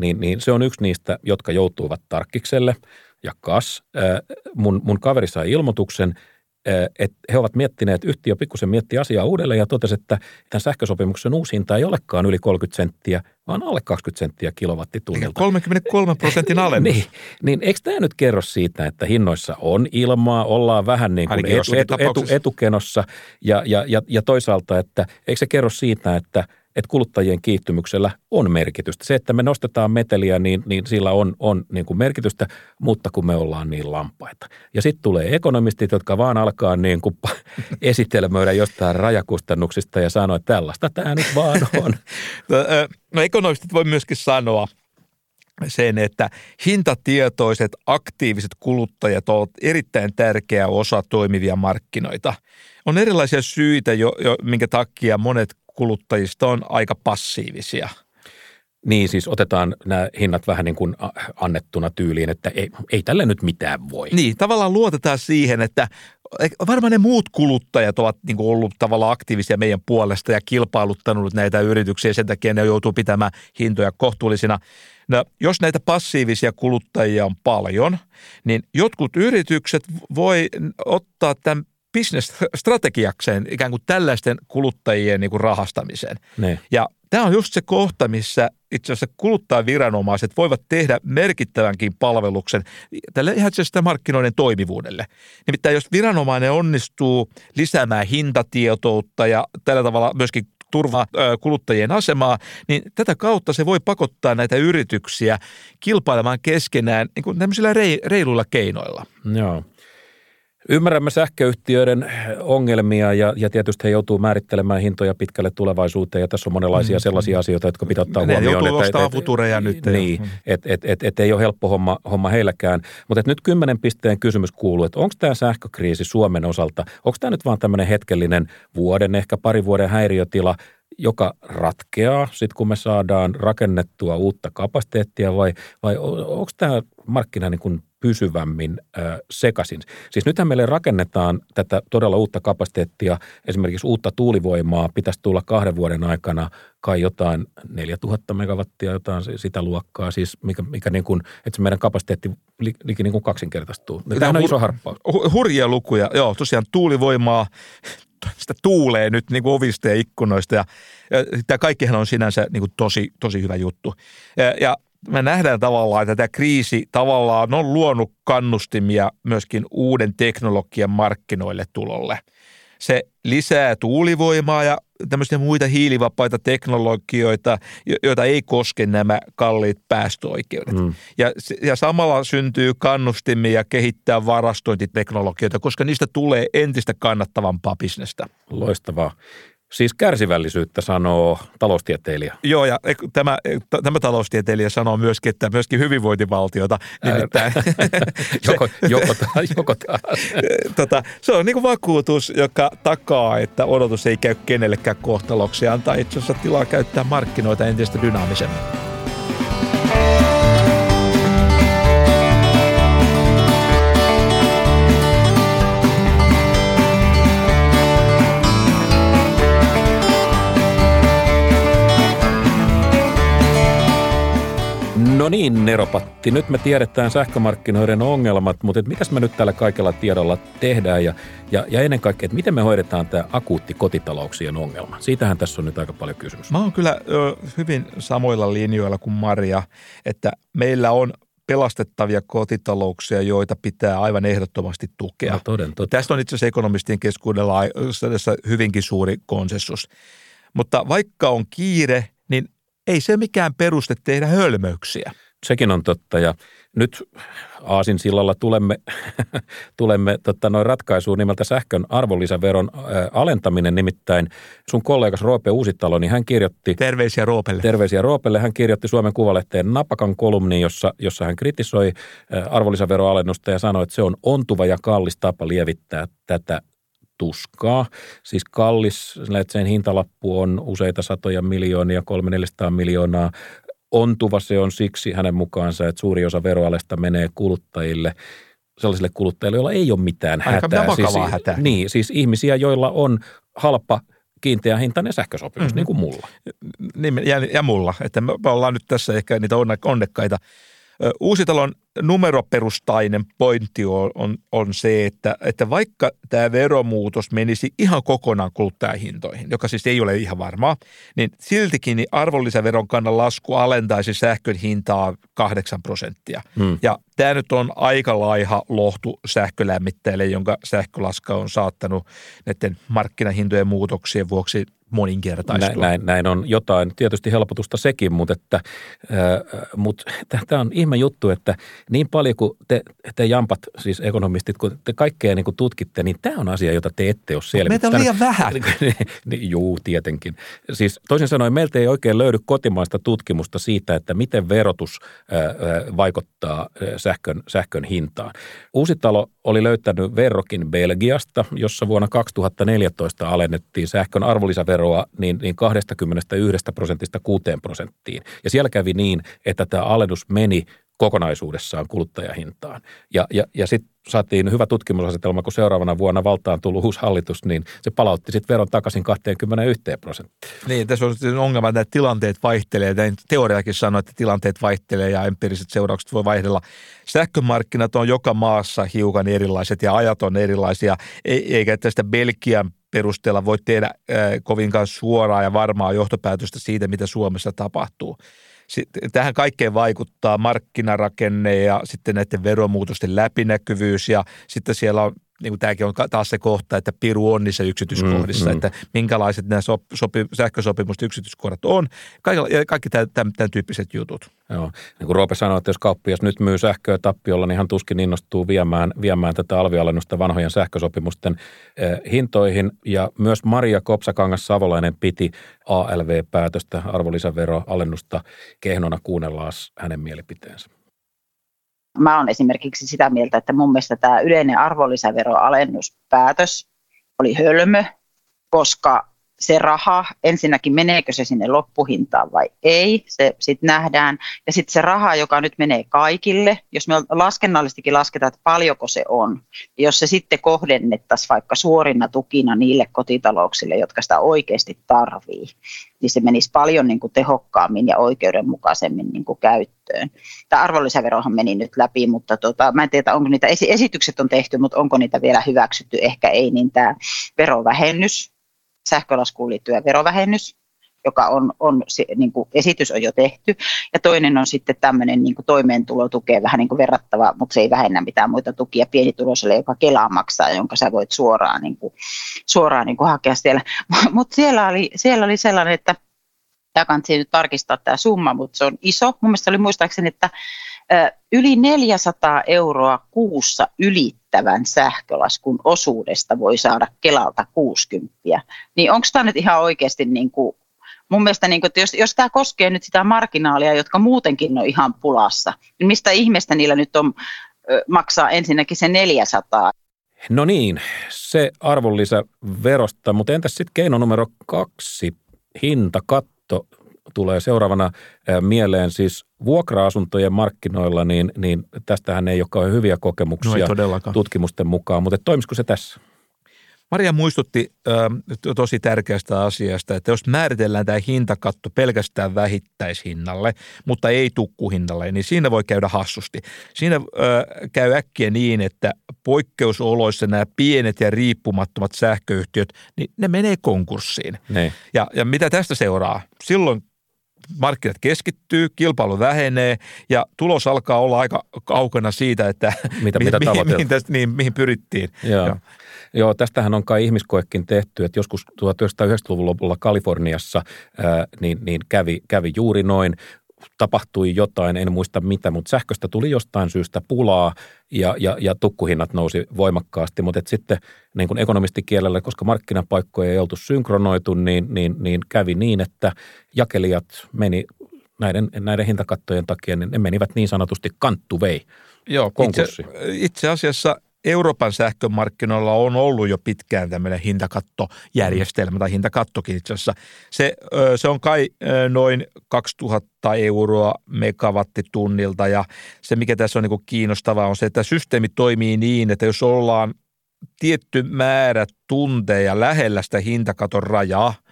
niin, niin se on yksi niistä, jotka joutuivat tarkkikselle ja kas. Ää, mun, mun kaveri sai ilmoituksen, että he ovat miettineet, yhtiö pikkusen mietti asiaa uudelleen ja totesi, että tämän sähkösopimuksen uusi hinta ei olekaan yli 30 senttiä, vaan alle 20 senttiä kilowattitunnilta. 33 prosentin *laughs* alennus. niin, niin eikö tämä nyt kerro siitä, että hinnoissa on ilmaa, ollaan vähän niin kuin etu, etu, etu, etukenossa ja, ja, ja, ja toisaalta, että eikö se kerro siitä, että – että kuluttajien kiihtymyksellä on merkitystä. Se, että me nostetaan meteliä, niin, niin sillä on, on niin kuin merkitystä, mutta kun me ollaan niin lampaita. Ja sitten tulee ekonomistit, jotka vaan alkaa niin kuin *laughs* esitelmöidä jostain rajakustannuksista ja sanoa, että tällaista tämä nyt vaan on. *laughs* No, no ekonomistit voi myöskin sanoa, sen, että hintatietoiset, aktiiviset kuluttajat ovat erittäin tärkeä osa toimivia markkinoita. On erilaisia syitä, jo, jo, minkä takia monet kuluttajista on aika passiivisia. Niin, siis otetaan nämä hinnat vähän niin kuin annettuna tyyliin, että ei, ei tälle nyt mitään voi. Niin, tavallaan luotetaan siihen, että varmaan ne muut kuluttajat ovat niin kuin ollut tavallaan aktiivisia meidän puolesta ja kilpailuttanut näitä yrityksiä, sen takia ne joutuu pitämään hintoja kohtuullisina. No, jos näitä passiivisia kuluttajia on paljon, niin jotkut yritykset voi ottaa tämän business-strategiakseen ikään kuin tällaisten kuluttajien niin kuin rahastamiseen. Ne. Ja tämä on just se kohta, missä itse asiassa kuluttajaviranomaiset voivat tehdä merkittävänkin palveluksen tälle ihan sitä markkinoiden toimivuudelle. Nimittäin jos viranomainen onnistuu lisäämään hintatietoutta ja tällä tavalla myöskin turvaa kuluttajien asemaa, niin tätä kautta se voi pakottaa näitä yrityksiä kilpailemaan keskenään niin kuin tämmöisillä reiluilla keinoilla. Joo. Ymmärrämme sähköyhtiöiden ongelmia ja, ja tietysti he joutuu määrittelemään hintoja pitkälle tulevaisuuteen ja tässä on monenlaisia mm. sellaisia asioita, jotka pitää ottaa ne huomioon. Ne joutuu et, et, nyt. Niin, että et, et, et ei ole helppo homma, homma heilläkään. Mutta nyt kymmenen pisteen kysymys kuuluu, että onko tämä sähkökriisi Suomen osalta, onko tämä nyt vaan tämmöinen hetkellinen vuoden, ehkä pari vuoden häiriötila, joka ratkeaa sitten kun me saadaan rakennettua uutta kapasiteettia vai, vai onko tämä markkina niin kuin pysyvämmin äh, sekaisin. Siis nythän meille rakennetaan tätä todella uutta kapasiteettia, esimerkiksi uutta tuulivoimaa pitäisi tulla kahden vuoden aikana kai jotain 4000 megawattia, jotain sitä luokkaa, siis mikä, mikä niin kuin, että se meidän kapasiteetti liki niin kuin kaksinkertaistuu. Tämä on iso harppaus. Hurjia lukuja, joo, tosiaan tuulivoimaa, *laughs* sitä tuulee nyt niin kuin ovista ja ikkunoista ja, ja tämä kaikkihan on sinänsä niin kuin tosi, tosi hyvä juttu. Ja, ja me nähdään tavallaan, että tämä kriisi tavallaan on luonut kannustimia myöskin uuden teknologian markkinoille tulolle. Se lisää tuulivoimaa ja tämmöisiä muita hiilivapaita teknologioita, joita ei koske nämä kalliit päästöoikeudet. Mm. Ja, ja samalla syntyy kannustimia kehittää varastointiteknologioita, koska niistä tulee entistä kannattavampaa bisnestä. Loistavaa. Siis kärsivällisyyttä sanoo taloustieteilijä. Joo, ja tämä, tämä taloustieteilijä sanoo myöskin, että myöskin hyvinvointivaltiota. Nimittäin. *laughs* joko, joko, joko taas. *laughs* tota, se on niin kuin vakuutus, joka takaa, että odotus ei käy kenellekään kohtaloksi ja antaa itse asiassa tilaa käyttää markkinoita entistä dynaamisemmin. No niin, Neropatti. Nyt me tiedetään sähkömarkkinoiden ongelmat, mutta mitäs me nyt tällä kaikella tiedolla tehdään ja, ja, ja ennen kaikkea, että miten me hoidetaan tämä akuutti kotitalouksien ongelma? Siitähän tässä on nyt aika paljon kysymys. Mä oon kyllä ö, hyvin samoilla linjoilla kuin Maria, että meillä on pelastettavia kotitalouksia, joita pitää aivan ehdottomasti tukea. No, toden, toden. Tästä on itse asiassa ekonomistien keskuudella hyvinkin suuri konsensus. Mutta vaikka on kiire, ei se mikään peruste tehdä hölmöyksiä. Sekin on totta ja nyt Aasin sillalla tulemme, *laughs* tulemme totta, noin ratkaisuun nimeltä sähkön arvonlisäveron alentaminen. Nimittäin sun kollegas Roope Uusitalo, niin hän kirjoitti... Terveisiä Roopelle. Terveisiä Roopelle. Hän kirjoitti Suomen Kuvalehteen Napakan kolumni, jossa, jossa hän kritisoi arvonlisäveroalennusta ja sanoi, että se on ontuva ja kallis tapa lievittää tätä tuskaa. Siis kallis, sen hintalappu on useita satoja miljoonia, 300 miljoonaa. Ontuva se on siksi hänen mukaansa, että suuri osa veroalesta menee kuluttajille sellaisille kuluttajille, joilla ei ole mitään hätää. Aika siis, hätää. Niin, siis ihmisiä, joilla on halpa kiinteä hintainen sähkösopimus, mm-hmm. niin kuin mulla. Niin, ja, ja mulla, että me ollaan nyt tässä ehkä niitä onnekkaita. Uusitalon numeroperustainen pointti on, on, on se, että, että vaikka tämä veromuutos menisi ihan kokonaan kuluttajahintoihin, joka siis ei ole ihan varmaa, niin siltikin niin arvonlisäveron kannan lasku alentaisi sähkön hintaa 8 prosenttia. Hmm. Ja tämä nyt on aika laiha lohtu sähkölämmittäjille, jonka sähkölaska on saattanut näiden markkinahintojen muutoksien vuoksi moninkertaistua. Näin, näin on jotain, tietysti helpotusta sekin, mutta, että, äh, mutta tämä on ihme juttu, että niin paljon kuin te, te jampat, siis ekonomistit, kun te kaikkea niin kuin tutkitte, niin tämä on asia, jota te ette ole selvittänyt. Meitä on liian vähän. *laughs* niin, juu, tietenkin. Siis toisin sanoen meiltä ei oikein löydy kotimaista tutkimusta siitä, että miten verotus vaikuttaa sähkön, sähkön hintaan. Uusitalo oli löytänyt verrokin Belgiasta, jossa vuonna 2014 alennettiin sähkön arvonlisäveroa niin, niin 21 prosentista 6 prosenttiin. Ja siellä kävi niin, että tämä alennus meni kokonaisuudessaan kuluttajahintaan. Ja, ja, ja sitten saatiin hyvä tutkimusasetelma, kun seuraavana vuonna valtaan tullut uusi hallitus, niin se palautti sitten veron takaisin 21 prosenttiin. Niin, tässä on ongelma, että tilanteet vaihtelee. Teoriakin sanoo, että tilanteet vaihtelee ja empiiriset seuraukset voi vaihdella. Sähkömarkkinat on joka maassa hiukan erilaiset ja ajat on erilaisia, e, eikä tästä Belgian perusteella voi tehdä kovinkaan suoraa ja varmaa johtopäätöstä siitä, mitä Suomessa tapahtuu tähän kaikkeen vaikuttaa markkinarakenne ja sitten näiden veromuutosten läpinäkyvyys ja sitten siellä on niin kuin tämäkin on taas se kohta, että piru on niissä yksityiskohdissa, mm, mm. että minkälaiset nämä sop, sopi, sähkösopimusten yksityiskohdat on, kaikki, kaikki tämän, tämän, tämän tyyppiset jutut. Joo, niin kuin Roope sanoi, että jos kauppias nyt myy sähköä tappiolla, niin hän tuskin innostuu viemään, viemään tätä alvialennusta vanhojen sähkösopimusten eh, hintoihin. Ja myös Maria Kopsakangas Savolainen piti ALV-päätöstä, arvonlisäveroalennusta kehnona kuunnellaan hänen mielipiteensä. Mä olen esimerkiksi sitä mieltä, että mun mielestä tämä yleinen arvonlisäveroalennuspäätös oli hölmö, koska se raha, ensinnäkin meneekö se sinne loppuhintaan vai ei, se sitten nähdään. Ja sitten se raha, joka nyt menee kaikille, jos me laskennallisestikin lasketaan, että paljonko se on, ja jos se sitten kohdennettaisiin vaikka suorina tukina niille kotitalouksille, jotka sitä oikeasti tarvii, niin se menisi paljon niin kuin tehokkaammin ja oikeudenmukaisemmin niin kuin käyttöön. Tämä arvonlisäverohan meni nyt läpi, mutta tota, mä en tiedä, onko niitä esitykset on tehty, mutta onko niitä vielä hyväksytty, ehkä ei, niin tämä verovähennys, sähkölaskuun liittyvä verovähennys, joka on, on niin kuin esitys on jo tehty. Ja toinen on sitten tämmöinen niin kuin toimeentulotukeen vähän niin kuin verrattava, mutta se ei vähennä mitään muita tukia pienituloiselle, joka Kelaa maksaa, jonka sä voit suoraan, niin kuin, suoraan niin kuin hakea siellä. *laughs* Mutta siellä oli, siellä oli sellainen, että tämä kannattaa nyt tarkistaa tämä summa, mutta se on iso. Mun mielestä oli muistaakseni, että yli 400 euroa kuussa ylittävän sähkölaskun osuudesta voi saada Kelalta 60. Niin onko tämä nyt ihan oikeasti niin kuin, mun mielestä, niin kuin, että jos, jos tämä koskee nyt sitä marginaalia, jotka muutenkin on ihan pulassa, niin mistä ihmeestä niillä nyt on maksaa ensinnäkin se 400? No niin, se arvonlisäverosta, mutta entäs sitten keino numero kaksi, hintakatto tulee seuraavana mieleen siis vuokra-asuntojen markkinoilla, niin, niin tästähän ei ole hyviä kokemuksia no tutkimusten mukaan, mutta toimisiko se tässä? Maria muistutti ö, tosi tärkeästä asiasta, että jos määritellään tämä hintakatto pelkästään vähittäishinnalle, mutta ei tukkuhinnalle, niin siinä voi käydä hassusti. Siinä ö, käy äkkiä niin, että poikkeusoloissa nämä pienet ja riippumattomat sähköyhtiöt, niin ne menee konkurssiin. Ne. Ja, ja mitä tästä seuraa? Silloin markkinat keskittyy, kilpailu vähenee ja tulos alkaa olla aika kaukana siitä, että mitä, mi, mitä mihin, mihin, tästä, niin, mihin pyrittiin. Joo. Joo. Joo, tästähän on kai ihmiskoekin tehty, että joskus 1990-luvun lopulla Kaliforniassa ää, niin, niin kävi, kävi juuri noin tapahtui jotain, en muista mitä, mutta sähköstä tuli jostain syystä pulaa ja, ja, ja tukkuhinnat nousi voimakkaasti, mutta sitten niin kuin ekonomistikielellä, koska markkinapaikkoja ei oltu synkronoitu, niin, niin, niin kävi niin, että jakelijat meni näiden, näiden hintakattojen takia, niin ne menivät niin sanotusti kanttuvei Joo, itse, itse asiassa Euroopan sähkömarkkinoilla on ollut jo pitkään tämmöinen hintakattojärjestelmä tai hintakattokin itse asiassa. Se, se on kai noin 2000 euroa megawattitunnilta ja se mikä tässä on niin kiinnostavaa on se, että systeemi toimii niin, että jos ollaan tietty määrä tunteja lähellä sitä hintakaton rajaa –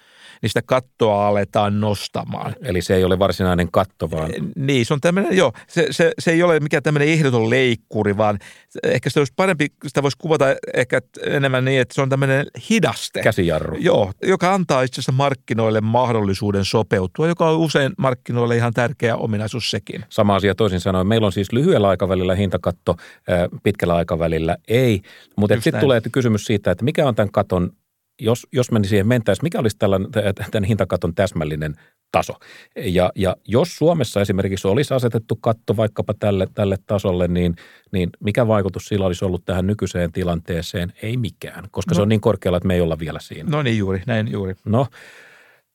niin sitä kattoa aletaan nostamaan. Eli se ei ole varsinainen katto, vaan... Niin, se on tämmöinen, joo, se, se, se ei ole mikään tämmöinen ehdoton leikkuri, vaan ehkä sitä olisi parempi, sitä voisi kuvata ehkä enemmän niin, että se on tämmöinen hidaste. Käsijarru. Joo, joka antaa itse asiassa markkinoille mahdollisuuden sopeutua, joka on usein markkinoille ihan tärkeä ominaisuus sekin. Sama asia toisin sanoen. Meillä on siis lyhyellä aikavälillä hintakatto, pitkällä aikavälillä ei, mutta sitten tulee kysymys siitä, että mikä on tämän katon jos, jos me siihen mentäisiin, mikä olisi tällainen, tämän hintakaton täsmällinen taso? Ja, ja jos Suomessa esimerkiksi olisi asetettu katto vaikkapa tälle, tälle tasolle, niin, niin mikä vaikutus sillä olisi ollut tähän nykyiseen tilanteeseen? Ei mikään, koska no, se on niin korkealla, että me ei olla vielä siinä. No niin juuri, näin juuri. No,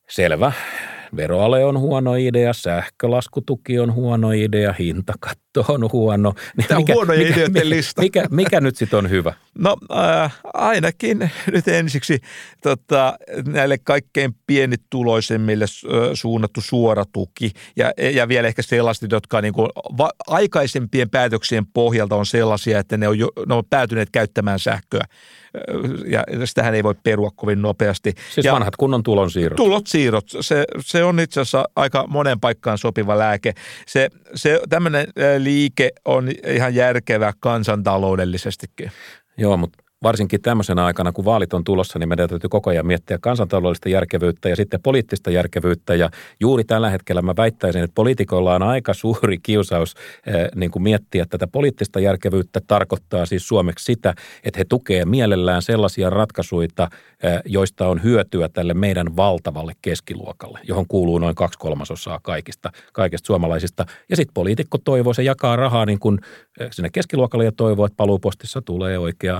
selvä veroale on huono idea, sähkölaskutuki on huono idea, hintakatto on huono. *laughs* Niin Tämä mikä, huono mikä, mikä, lista. Mikä, mikä nyt sitten on hyvä? No äh, ainakin nyt ensiksi tota, näille kaikkein pienituloisemmille suunnattu suora tuki ja, ja vielä ehkä sellaiset, jotka niin kuin, va, aikaisempien päätöksien pohjalta on sellaisia, että ne on, jo, ne on päätyneet käyttämään sähköä ja sitähän ei voi perua kovin nopeasti. Siis ja vanhat kunnon tulonsiirrot. Tulonsiirrot, se, se on itse asiassa aika monen paikkaan sopiva lääke. Se, se, tämmöinen liike on ihan järkevä kansantaloudellisestikin. Joo, mutta varsinkin tämmöisenä aikana, kun vaalit on tulossa, niin meidän täytyy koko ajan miettiä kansantaloudellista järkevyyttä ja sitten poliittista järkevyyttä. Ja juuri tällä hetkellä mä väittäisin, että poliitikoilla on aika suuri kiusaus eh, niin kuin miettiä tätä poliittista järkevyyttä. Tarkoittaa siis suomeksi sitä, että he tukee mielellään sellaisia ratkaisuja, eh, joista on hyötyä tälle meidän valtavalle keskiluokalle, johon kuuluu noin kaksi kolmasosaa kaikista, kaikista suomalaisista. Ja sitten poliitikko toivoo, se jakaa rahaa niin kuin eh, sinne keskiluokalle ja toivoo, että paluupostissa tulee oikea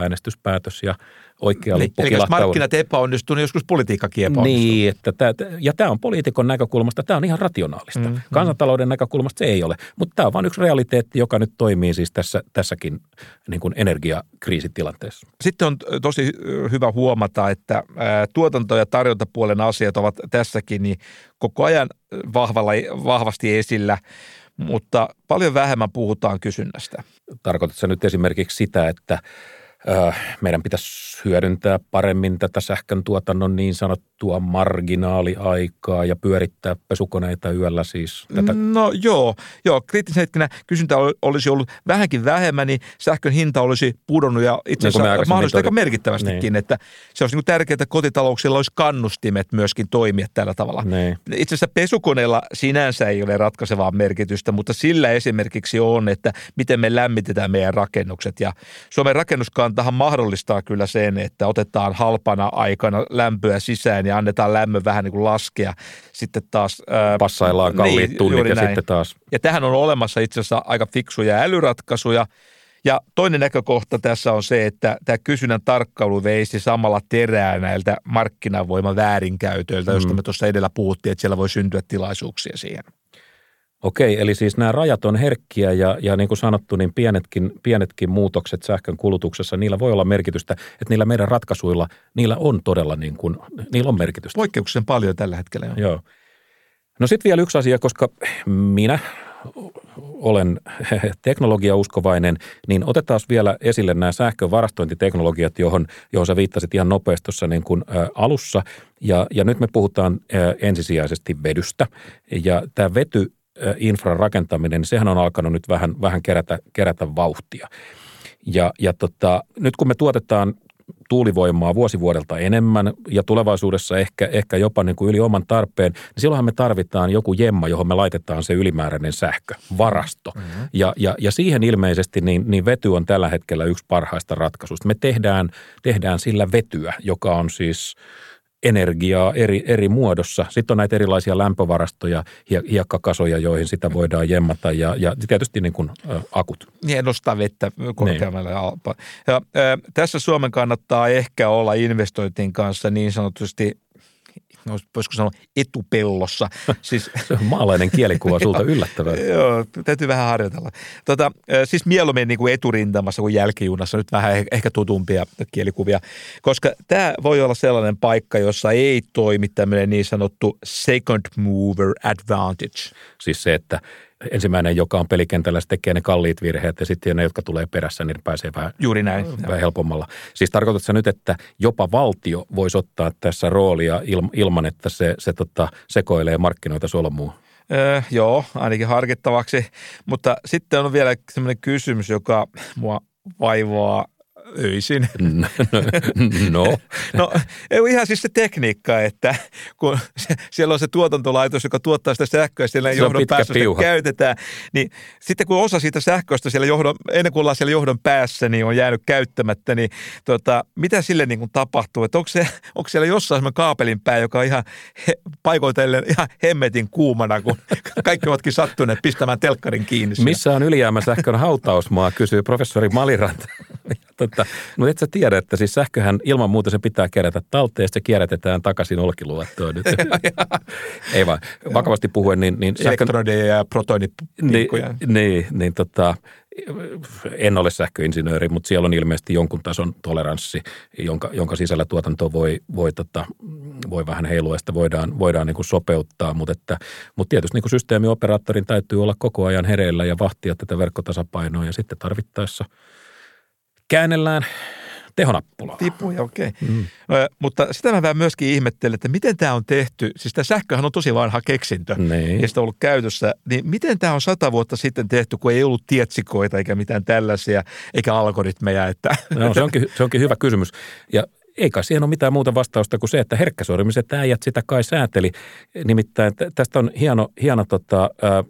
äänestyspäätös ja oikea Eli, eli jos markkinat epäonnistuu, niin joskus politiikkakin epäonnistuu. Niin, että tämä, ja tämä on poliitikon näkökulmasta, tämä on ihan rationaalista. Mm, mm. Kansantalouden näkökulmasta se ei ole, mutta tämä on vain yksi realiteetti, joka nyt toimii siis tässä, tässäkin niin kuin energiakriisitilanteessa. Sitten on tosi hyvä huomata, että tuotanto- ja tarjontapuolen asiat ovat tässäkin niin koko ajan vahvalla, vahvasti esillä – mutta paljon vähemmän puhutaan kysynnästä. Tarkoitatko nyt esimerkiksi sitä, että meidän pitäisi hyödyntää paremmin tätä sähkön tuotannon niin sanottua marginaaliaikaa ja pyörittää pesukoneita yöllä siis? Tätä? No joo, joo. kriittisen hetkenä kysyntä olisi ollut vähänkin vähemmän, niin sähkön hinta olisi pudonnut ja itse niin asiassa niin mahdollisesti aika merkittävästikin, niin. että se olisi niin tärkeää, että kotitalouksilla olisi kannustimet myöskin toimia tällä tavalla. Niin. Itse asiassa pesukoneella sinänsä ei ole ratkaisevaa merkitystä, mutta sillä esimerkiksi on, että miten me lämmitetään meidän rakennukset ja Suomen rakennuskaan Kantahan mahdollistaa kyllä sen, että otetaan halpana aikana lämpöä sisään ja annetaan lämmön vähän niin kuin laskea. Sitten taas... Ää, Passaillaan kalliit niin, tunnit ja näin. sitten taas... Ja tähän on olemassa itse asiassa aika fiksuja älyratkaisuja. Ja toinen näkökohta tässä on se, että tämä kysynnän tarkkailu veisi samalla terää näiltä markkinavoiman väärinkäytöiltä, mm. josta me tuossa edellä puhuttiin, että siellä voi syntyä tilaisuuksia siihen. Okei, eli siis nämä rajat on herkkiä ja, ja niin kuin sanottu, niin pienetkin, pienetkin muutokset sähkön kulutuksessa, niillä voi olla merkitystä, että niillä meidän ratkaisuilla, niillä on todella niin kuin, niillä on merkitystä. Poikkeuksellisen paljon tällä hetkellä. Jo. Joo. No sitten vielä yksi asia, koska minä olen teknologiauskovainen, niin otetaan vielä esille nämä sähkön varastointiteknologiat, johon, johon sä viittasit ihan nopeasti tuossa niin kuin, ä, alussa. Ja, ja nyt me puhutaan ä, ensisijaisesti vedystä. Ja tämä vety infran rakentaminen, niin sehän on alkanut nyt vähän, vähän kerätä, kerätä vauhtia. Ja, ja tota, nyt kun me tuotetaan tuulivoimaa vuosivuodelta enemmän ja tulevaisuudessa ehkä, ehkä jopa niin kuin yli oman tarpeen, niin silloinhan me tarvitaan joku jemma, johon me laitetaan se ylimääräinen sähkö, varasto. Mm-hmm. Ja, ja, ja siihen ilmeisesti niin, niin vety on tällä hetkellä yksi parhaista ratkaisuista. Me tehdään, tehdään sillä vetyä, joka on siis – energiaa eri, eri muodossa. Sitten on näitä erilaisia lämpövarastoja, hiekkakasoja, joihin sitä voidaan jemmata ja, ja tietysti niin kuin, ä, akut. Niin, nostaa vettä korkeammalle niin. Ja, ä, tässä Suomen kannattaa ehkä olla investointien kanssa niin sanotusti no, voisiko sanoa etupellossa. *laughs* Siis, se on maalainen kielikuva sulta *laughs* yllättävää. Joo, täytyy vähän harjoitella. Tota, siis mieluummin niin kuin eturintamassa kuin jälkijunassa, nyt vähän ehkä tutumpia kielikuvia, koska tämä voi olla sellainen paikka, jossa ei toimi tämmöinen niin sanottu second mover advantage. Siis se, että ensimmäinen, joka on pelikentällä, se tekee ne kalliit virheet ja sitten ne, jotka tulee perässä, niin pääsee vähän, Juuri näin. vähän helpommalla. Siis tarkoitatko nyt, että jopa valtio voisi ottaa tässä roolia ilman, että se, se tota, sekoilee markkinoita solmuun? Öö, joo, ainakin harkittavaksi. Mutta sitten on vielä sellainen kysymys, joka mua vaivaa öisin. *laughs* No. no *laughs* ihan siis se tekniikka, että kun se, siellä on se tuotantolaitos, joka tuottaa sitä sähköä, siellä johdon päässä sitä käytetään, niin sitten kun osa siitä sähköstä siellä johdon, ennen kuin ollaan siellä johdon päässä, niin on jäänyt käyttämättä, niin tota, mitä sille niin kuin tapahtuu? Että onko, se, onko siellä jossain semmoinen kaapelin pää, joka on ihan he, paikoitellen ihan hemmetin kuumana, kun *laughs* kaikki ovatkin sattuneet pistämään telkkarin kiinni. Missä on ylijäämäsähkön hautausmaa, kysyy professori Maliranta. Tota, mutta et sä tiedä, että siis sähköhän ilman muuta se pitää kerätä talteen, se kierrätetään takaisin olkiluottoon nyt. *laughs* Ei vaan, vakavasti puhuen, niin... niin sähkön... ja protonipiikkoja. Niin, niin, niin tota, en ole sähköinsinööri, mutta siellä on ilmeisesti jonkun tason toleranssi, jonka, jonka sisällä tuotanto voi, voi, tota, voi vähän heilua ja sitä voidaan, voidaan niin kuin sopeuttaa, mutta, että, mutta tietysti niin kuin systeemioperaattorin täytyy olla koko ajan hereillä ja vahtia tätä verkkotasapainoa ja sitten tarvittaessa – käännellään tehonappulaa. Tipuja, okei. Okay. Mm. No, mutta sitä mä vähän myöskin ihmettelen, että miten tämä on tehty. Siis tämä sähköhän on tosi vanha keksintö niin. ja sitä on ollut käytössä. Niin miten tämä on sata vuotta sitten tehty, kun ei ollut tietsikoita eikä mitään tällaisia, eikä algoritmeja? Että, no, se, onkin, se onkin hyvä kysymys. Ja eikä siihen ole mitään muuta vastausta kuin se, että herkkäsormiset äijät sitä kai sääteli. Nimittäin tästä on hieno, hieno tota,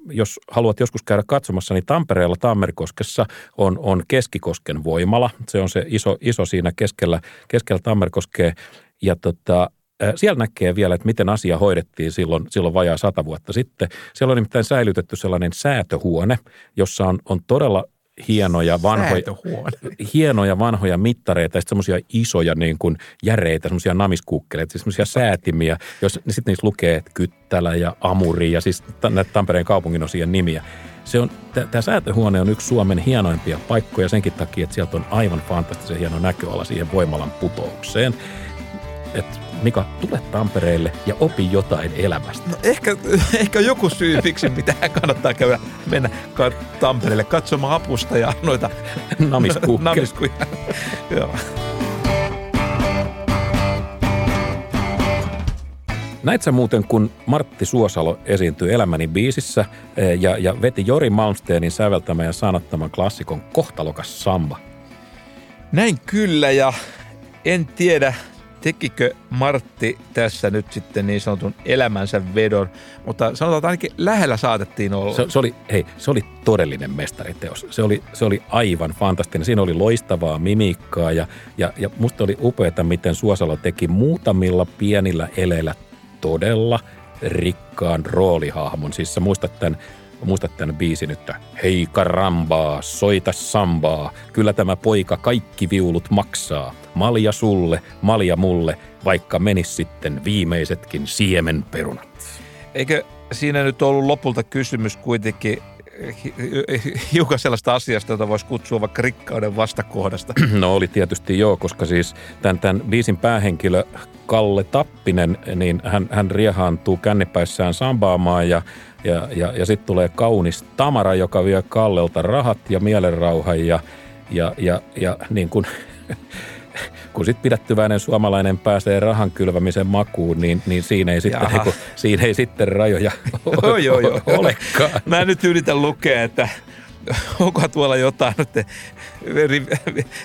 jos haluat joskus käydä katsomassa, niin Tampereella Tammerkoskessa on, on Keskikosken voimala. Se on se iso, iso siinä keskellä, keskellä Tammerkoskea. Ja tota, siellä näkee vielä, että miten asia hoidettiin silloin, silloin vajaa sata vuotta sitten. Siellä on nimittäin säilytetty sellainen säätöhuone, jossa on, on todella hienoja vanhoja, hienoja vanhoja mittareita ja semmoisia isoja niin kuin järeitä, semmoisia namiskuukkeleita, siis semmoisia säätimiä, jos niin sitten niissä lukee että Kyttälä ja Amuri ja siis näitä Tampereen kaupungin osien nimiä. Se on, tämä säätöhuone on yksi Suomen hienoimpia paikkoja senkin takia, että sieltä on aivan fantastisen hieno näköala siihen voimalan putoukseen. Että Mika, tule Tampereelle ja opi jotain elämästä. No ehkä, *laughs* ehkä joku syy, miksi pitää kannattaa käydä mennä Tampereelle katsomaan apusta ja noita *laughs* namiskuja. *laughs* Joo. Näit sä muuten, kun Martti Suosalo esiintyi Elämäni biisissä eh, ja, ja veti Jori Malmsteenin säveltämän ja sanottaman klassikon Kohtalokas Samba? Näin kyllä ja en tiedä, tekikö Martti tässä nyt sitten niin sanotun elämänsä vedon, mutta sanotaan, että ainakin lähellä saatettiin olla. Se, se oli, hei, se oli todellinen mestariteos. Se oli, se oli aivan fantastinen. Siinä oli loistavaa mimiikkaa ja, ja, ja musta oli upeaa, miten Suosalo teki muutamilla pienillä eleillä todella rikkaan roolihahmon. Siis sä muistat tämän muistat tämän biisin, että hei karambaa, soita sambaa, kyllä tämä poika kaikki viulut maksaa. Malja sulle, malja mulle, vaikka menis sitten viimeisetkin siemenperunat. Eikö siinä nyt ollut lopulta kysymys kuitenkin hiukan sellaista asiasta, jota voisi kutsua vaikka rikkauden vastakohdasta. *clears throat* No oli tietysti joo, koska siis tämän, tämän biisin päähenkilö Kalle Tappinen, niin hän, hän riehaantuu kännipäissään sambaamaan ja, ja, ja, ja sitten tulee kaunis Tamara, joka vie Kallelta rahat ja mielenrauhan ja, ja, ja, ja niin kuin *laughs* kun sitten pidättyväinen suomalainen pääsee rahan kylvämisen makuun, niin, niin siinä, ei sitten, niin kun, siinä ei sitten rajoja joo, joo, joo. *laughs* olekaan. Mä nyt yritän lukea, että onko tuolla jotain nyt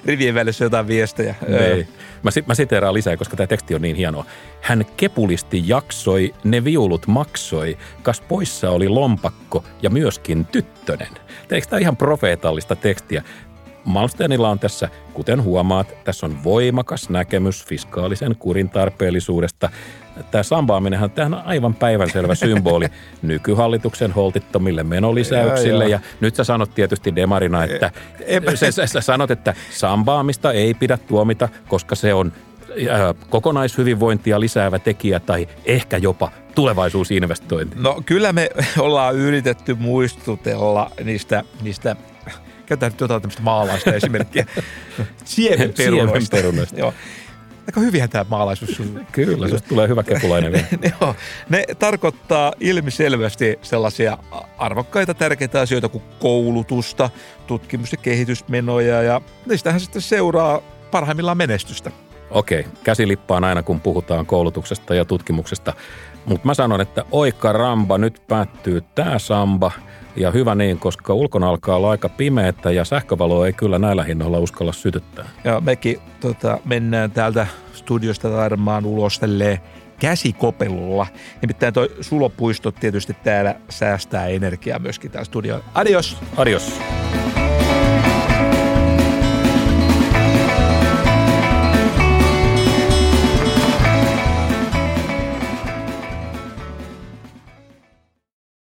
rivien välissä jotain viestejä. Ei. Mä, mä siteeraan lisää, koska tämä teksti on niin hienoa. Hän kepulisti jaksoi, ne viulut maksoi, kas poissa oli lompakko ja myöskin tyttönen. Eikö tämä ihan profeetallista tekstiä? Malmstenilla on tässä, kuten huomaat, tässä on voimakas näkemys fiskaalisen kurin tarpeellisuudesta. Tämä sambaaminenhan tähän on aivan päivänselvä symboli *laughs* nykyhallituksen holtittomille menolisäyksille. Ja, ja nyt sä sanot tietysti Demarina, että sä, sä, sä sanot, että sambaamista ei pidä tuomita, koska se on kokonaishyvinvointia lisäävä tekijä tai ehkä jopa tulevaisuusinvestointi? No kyllä me *laughs* ollaan yritetty muistutella niistä, niistä käytetään nyt jotain tämmöistä maalaista esimerkkiä. *laughs* Siemenperunoista. Siemenperunoista. Joo. Aika hyvinhän tämä maalaisuus. Kyllä, se tulee hyvä kepulainen vielä. *laughs* Joo, ne tarkoittaa ilmiselvästi sellaisia arvokkaita, tärkeitä asioita kuin koulutusta, tutkimus- ja kehitysmenoja ja niistähän sitten seuraa parhaimmillaan menestystä. Okei, käsilippaan aina kun puhutaan koulutuksesta ja tutkimuksesta. Mutta mä sanon, että oika ramba, nyt päättyy tämä samba – ja hyvä niin, koska ulkona alkaa olla aika pimeätä ja sähkövaloa ei kyllä näillä hinnoilla uskalla sytyttää. Ja mekin tota, mennään täältä studiosta varmaan ulos tälleen käsikopelulla. Nimittäin toi sulopuisto tietysti täällä säästää energiaa myöskin täällä studiolla. Adios! Adios!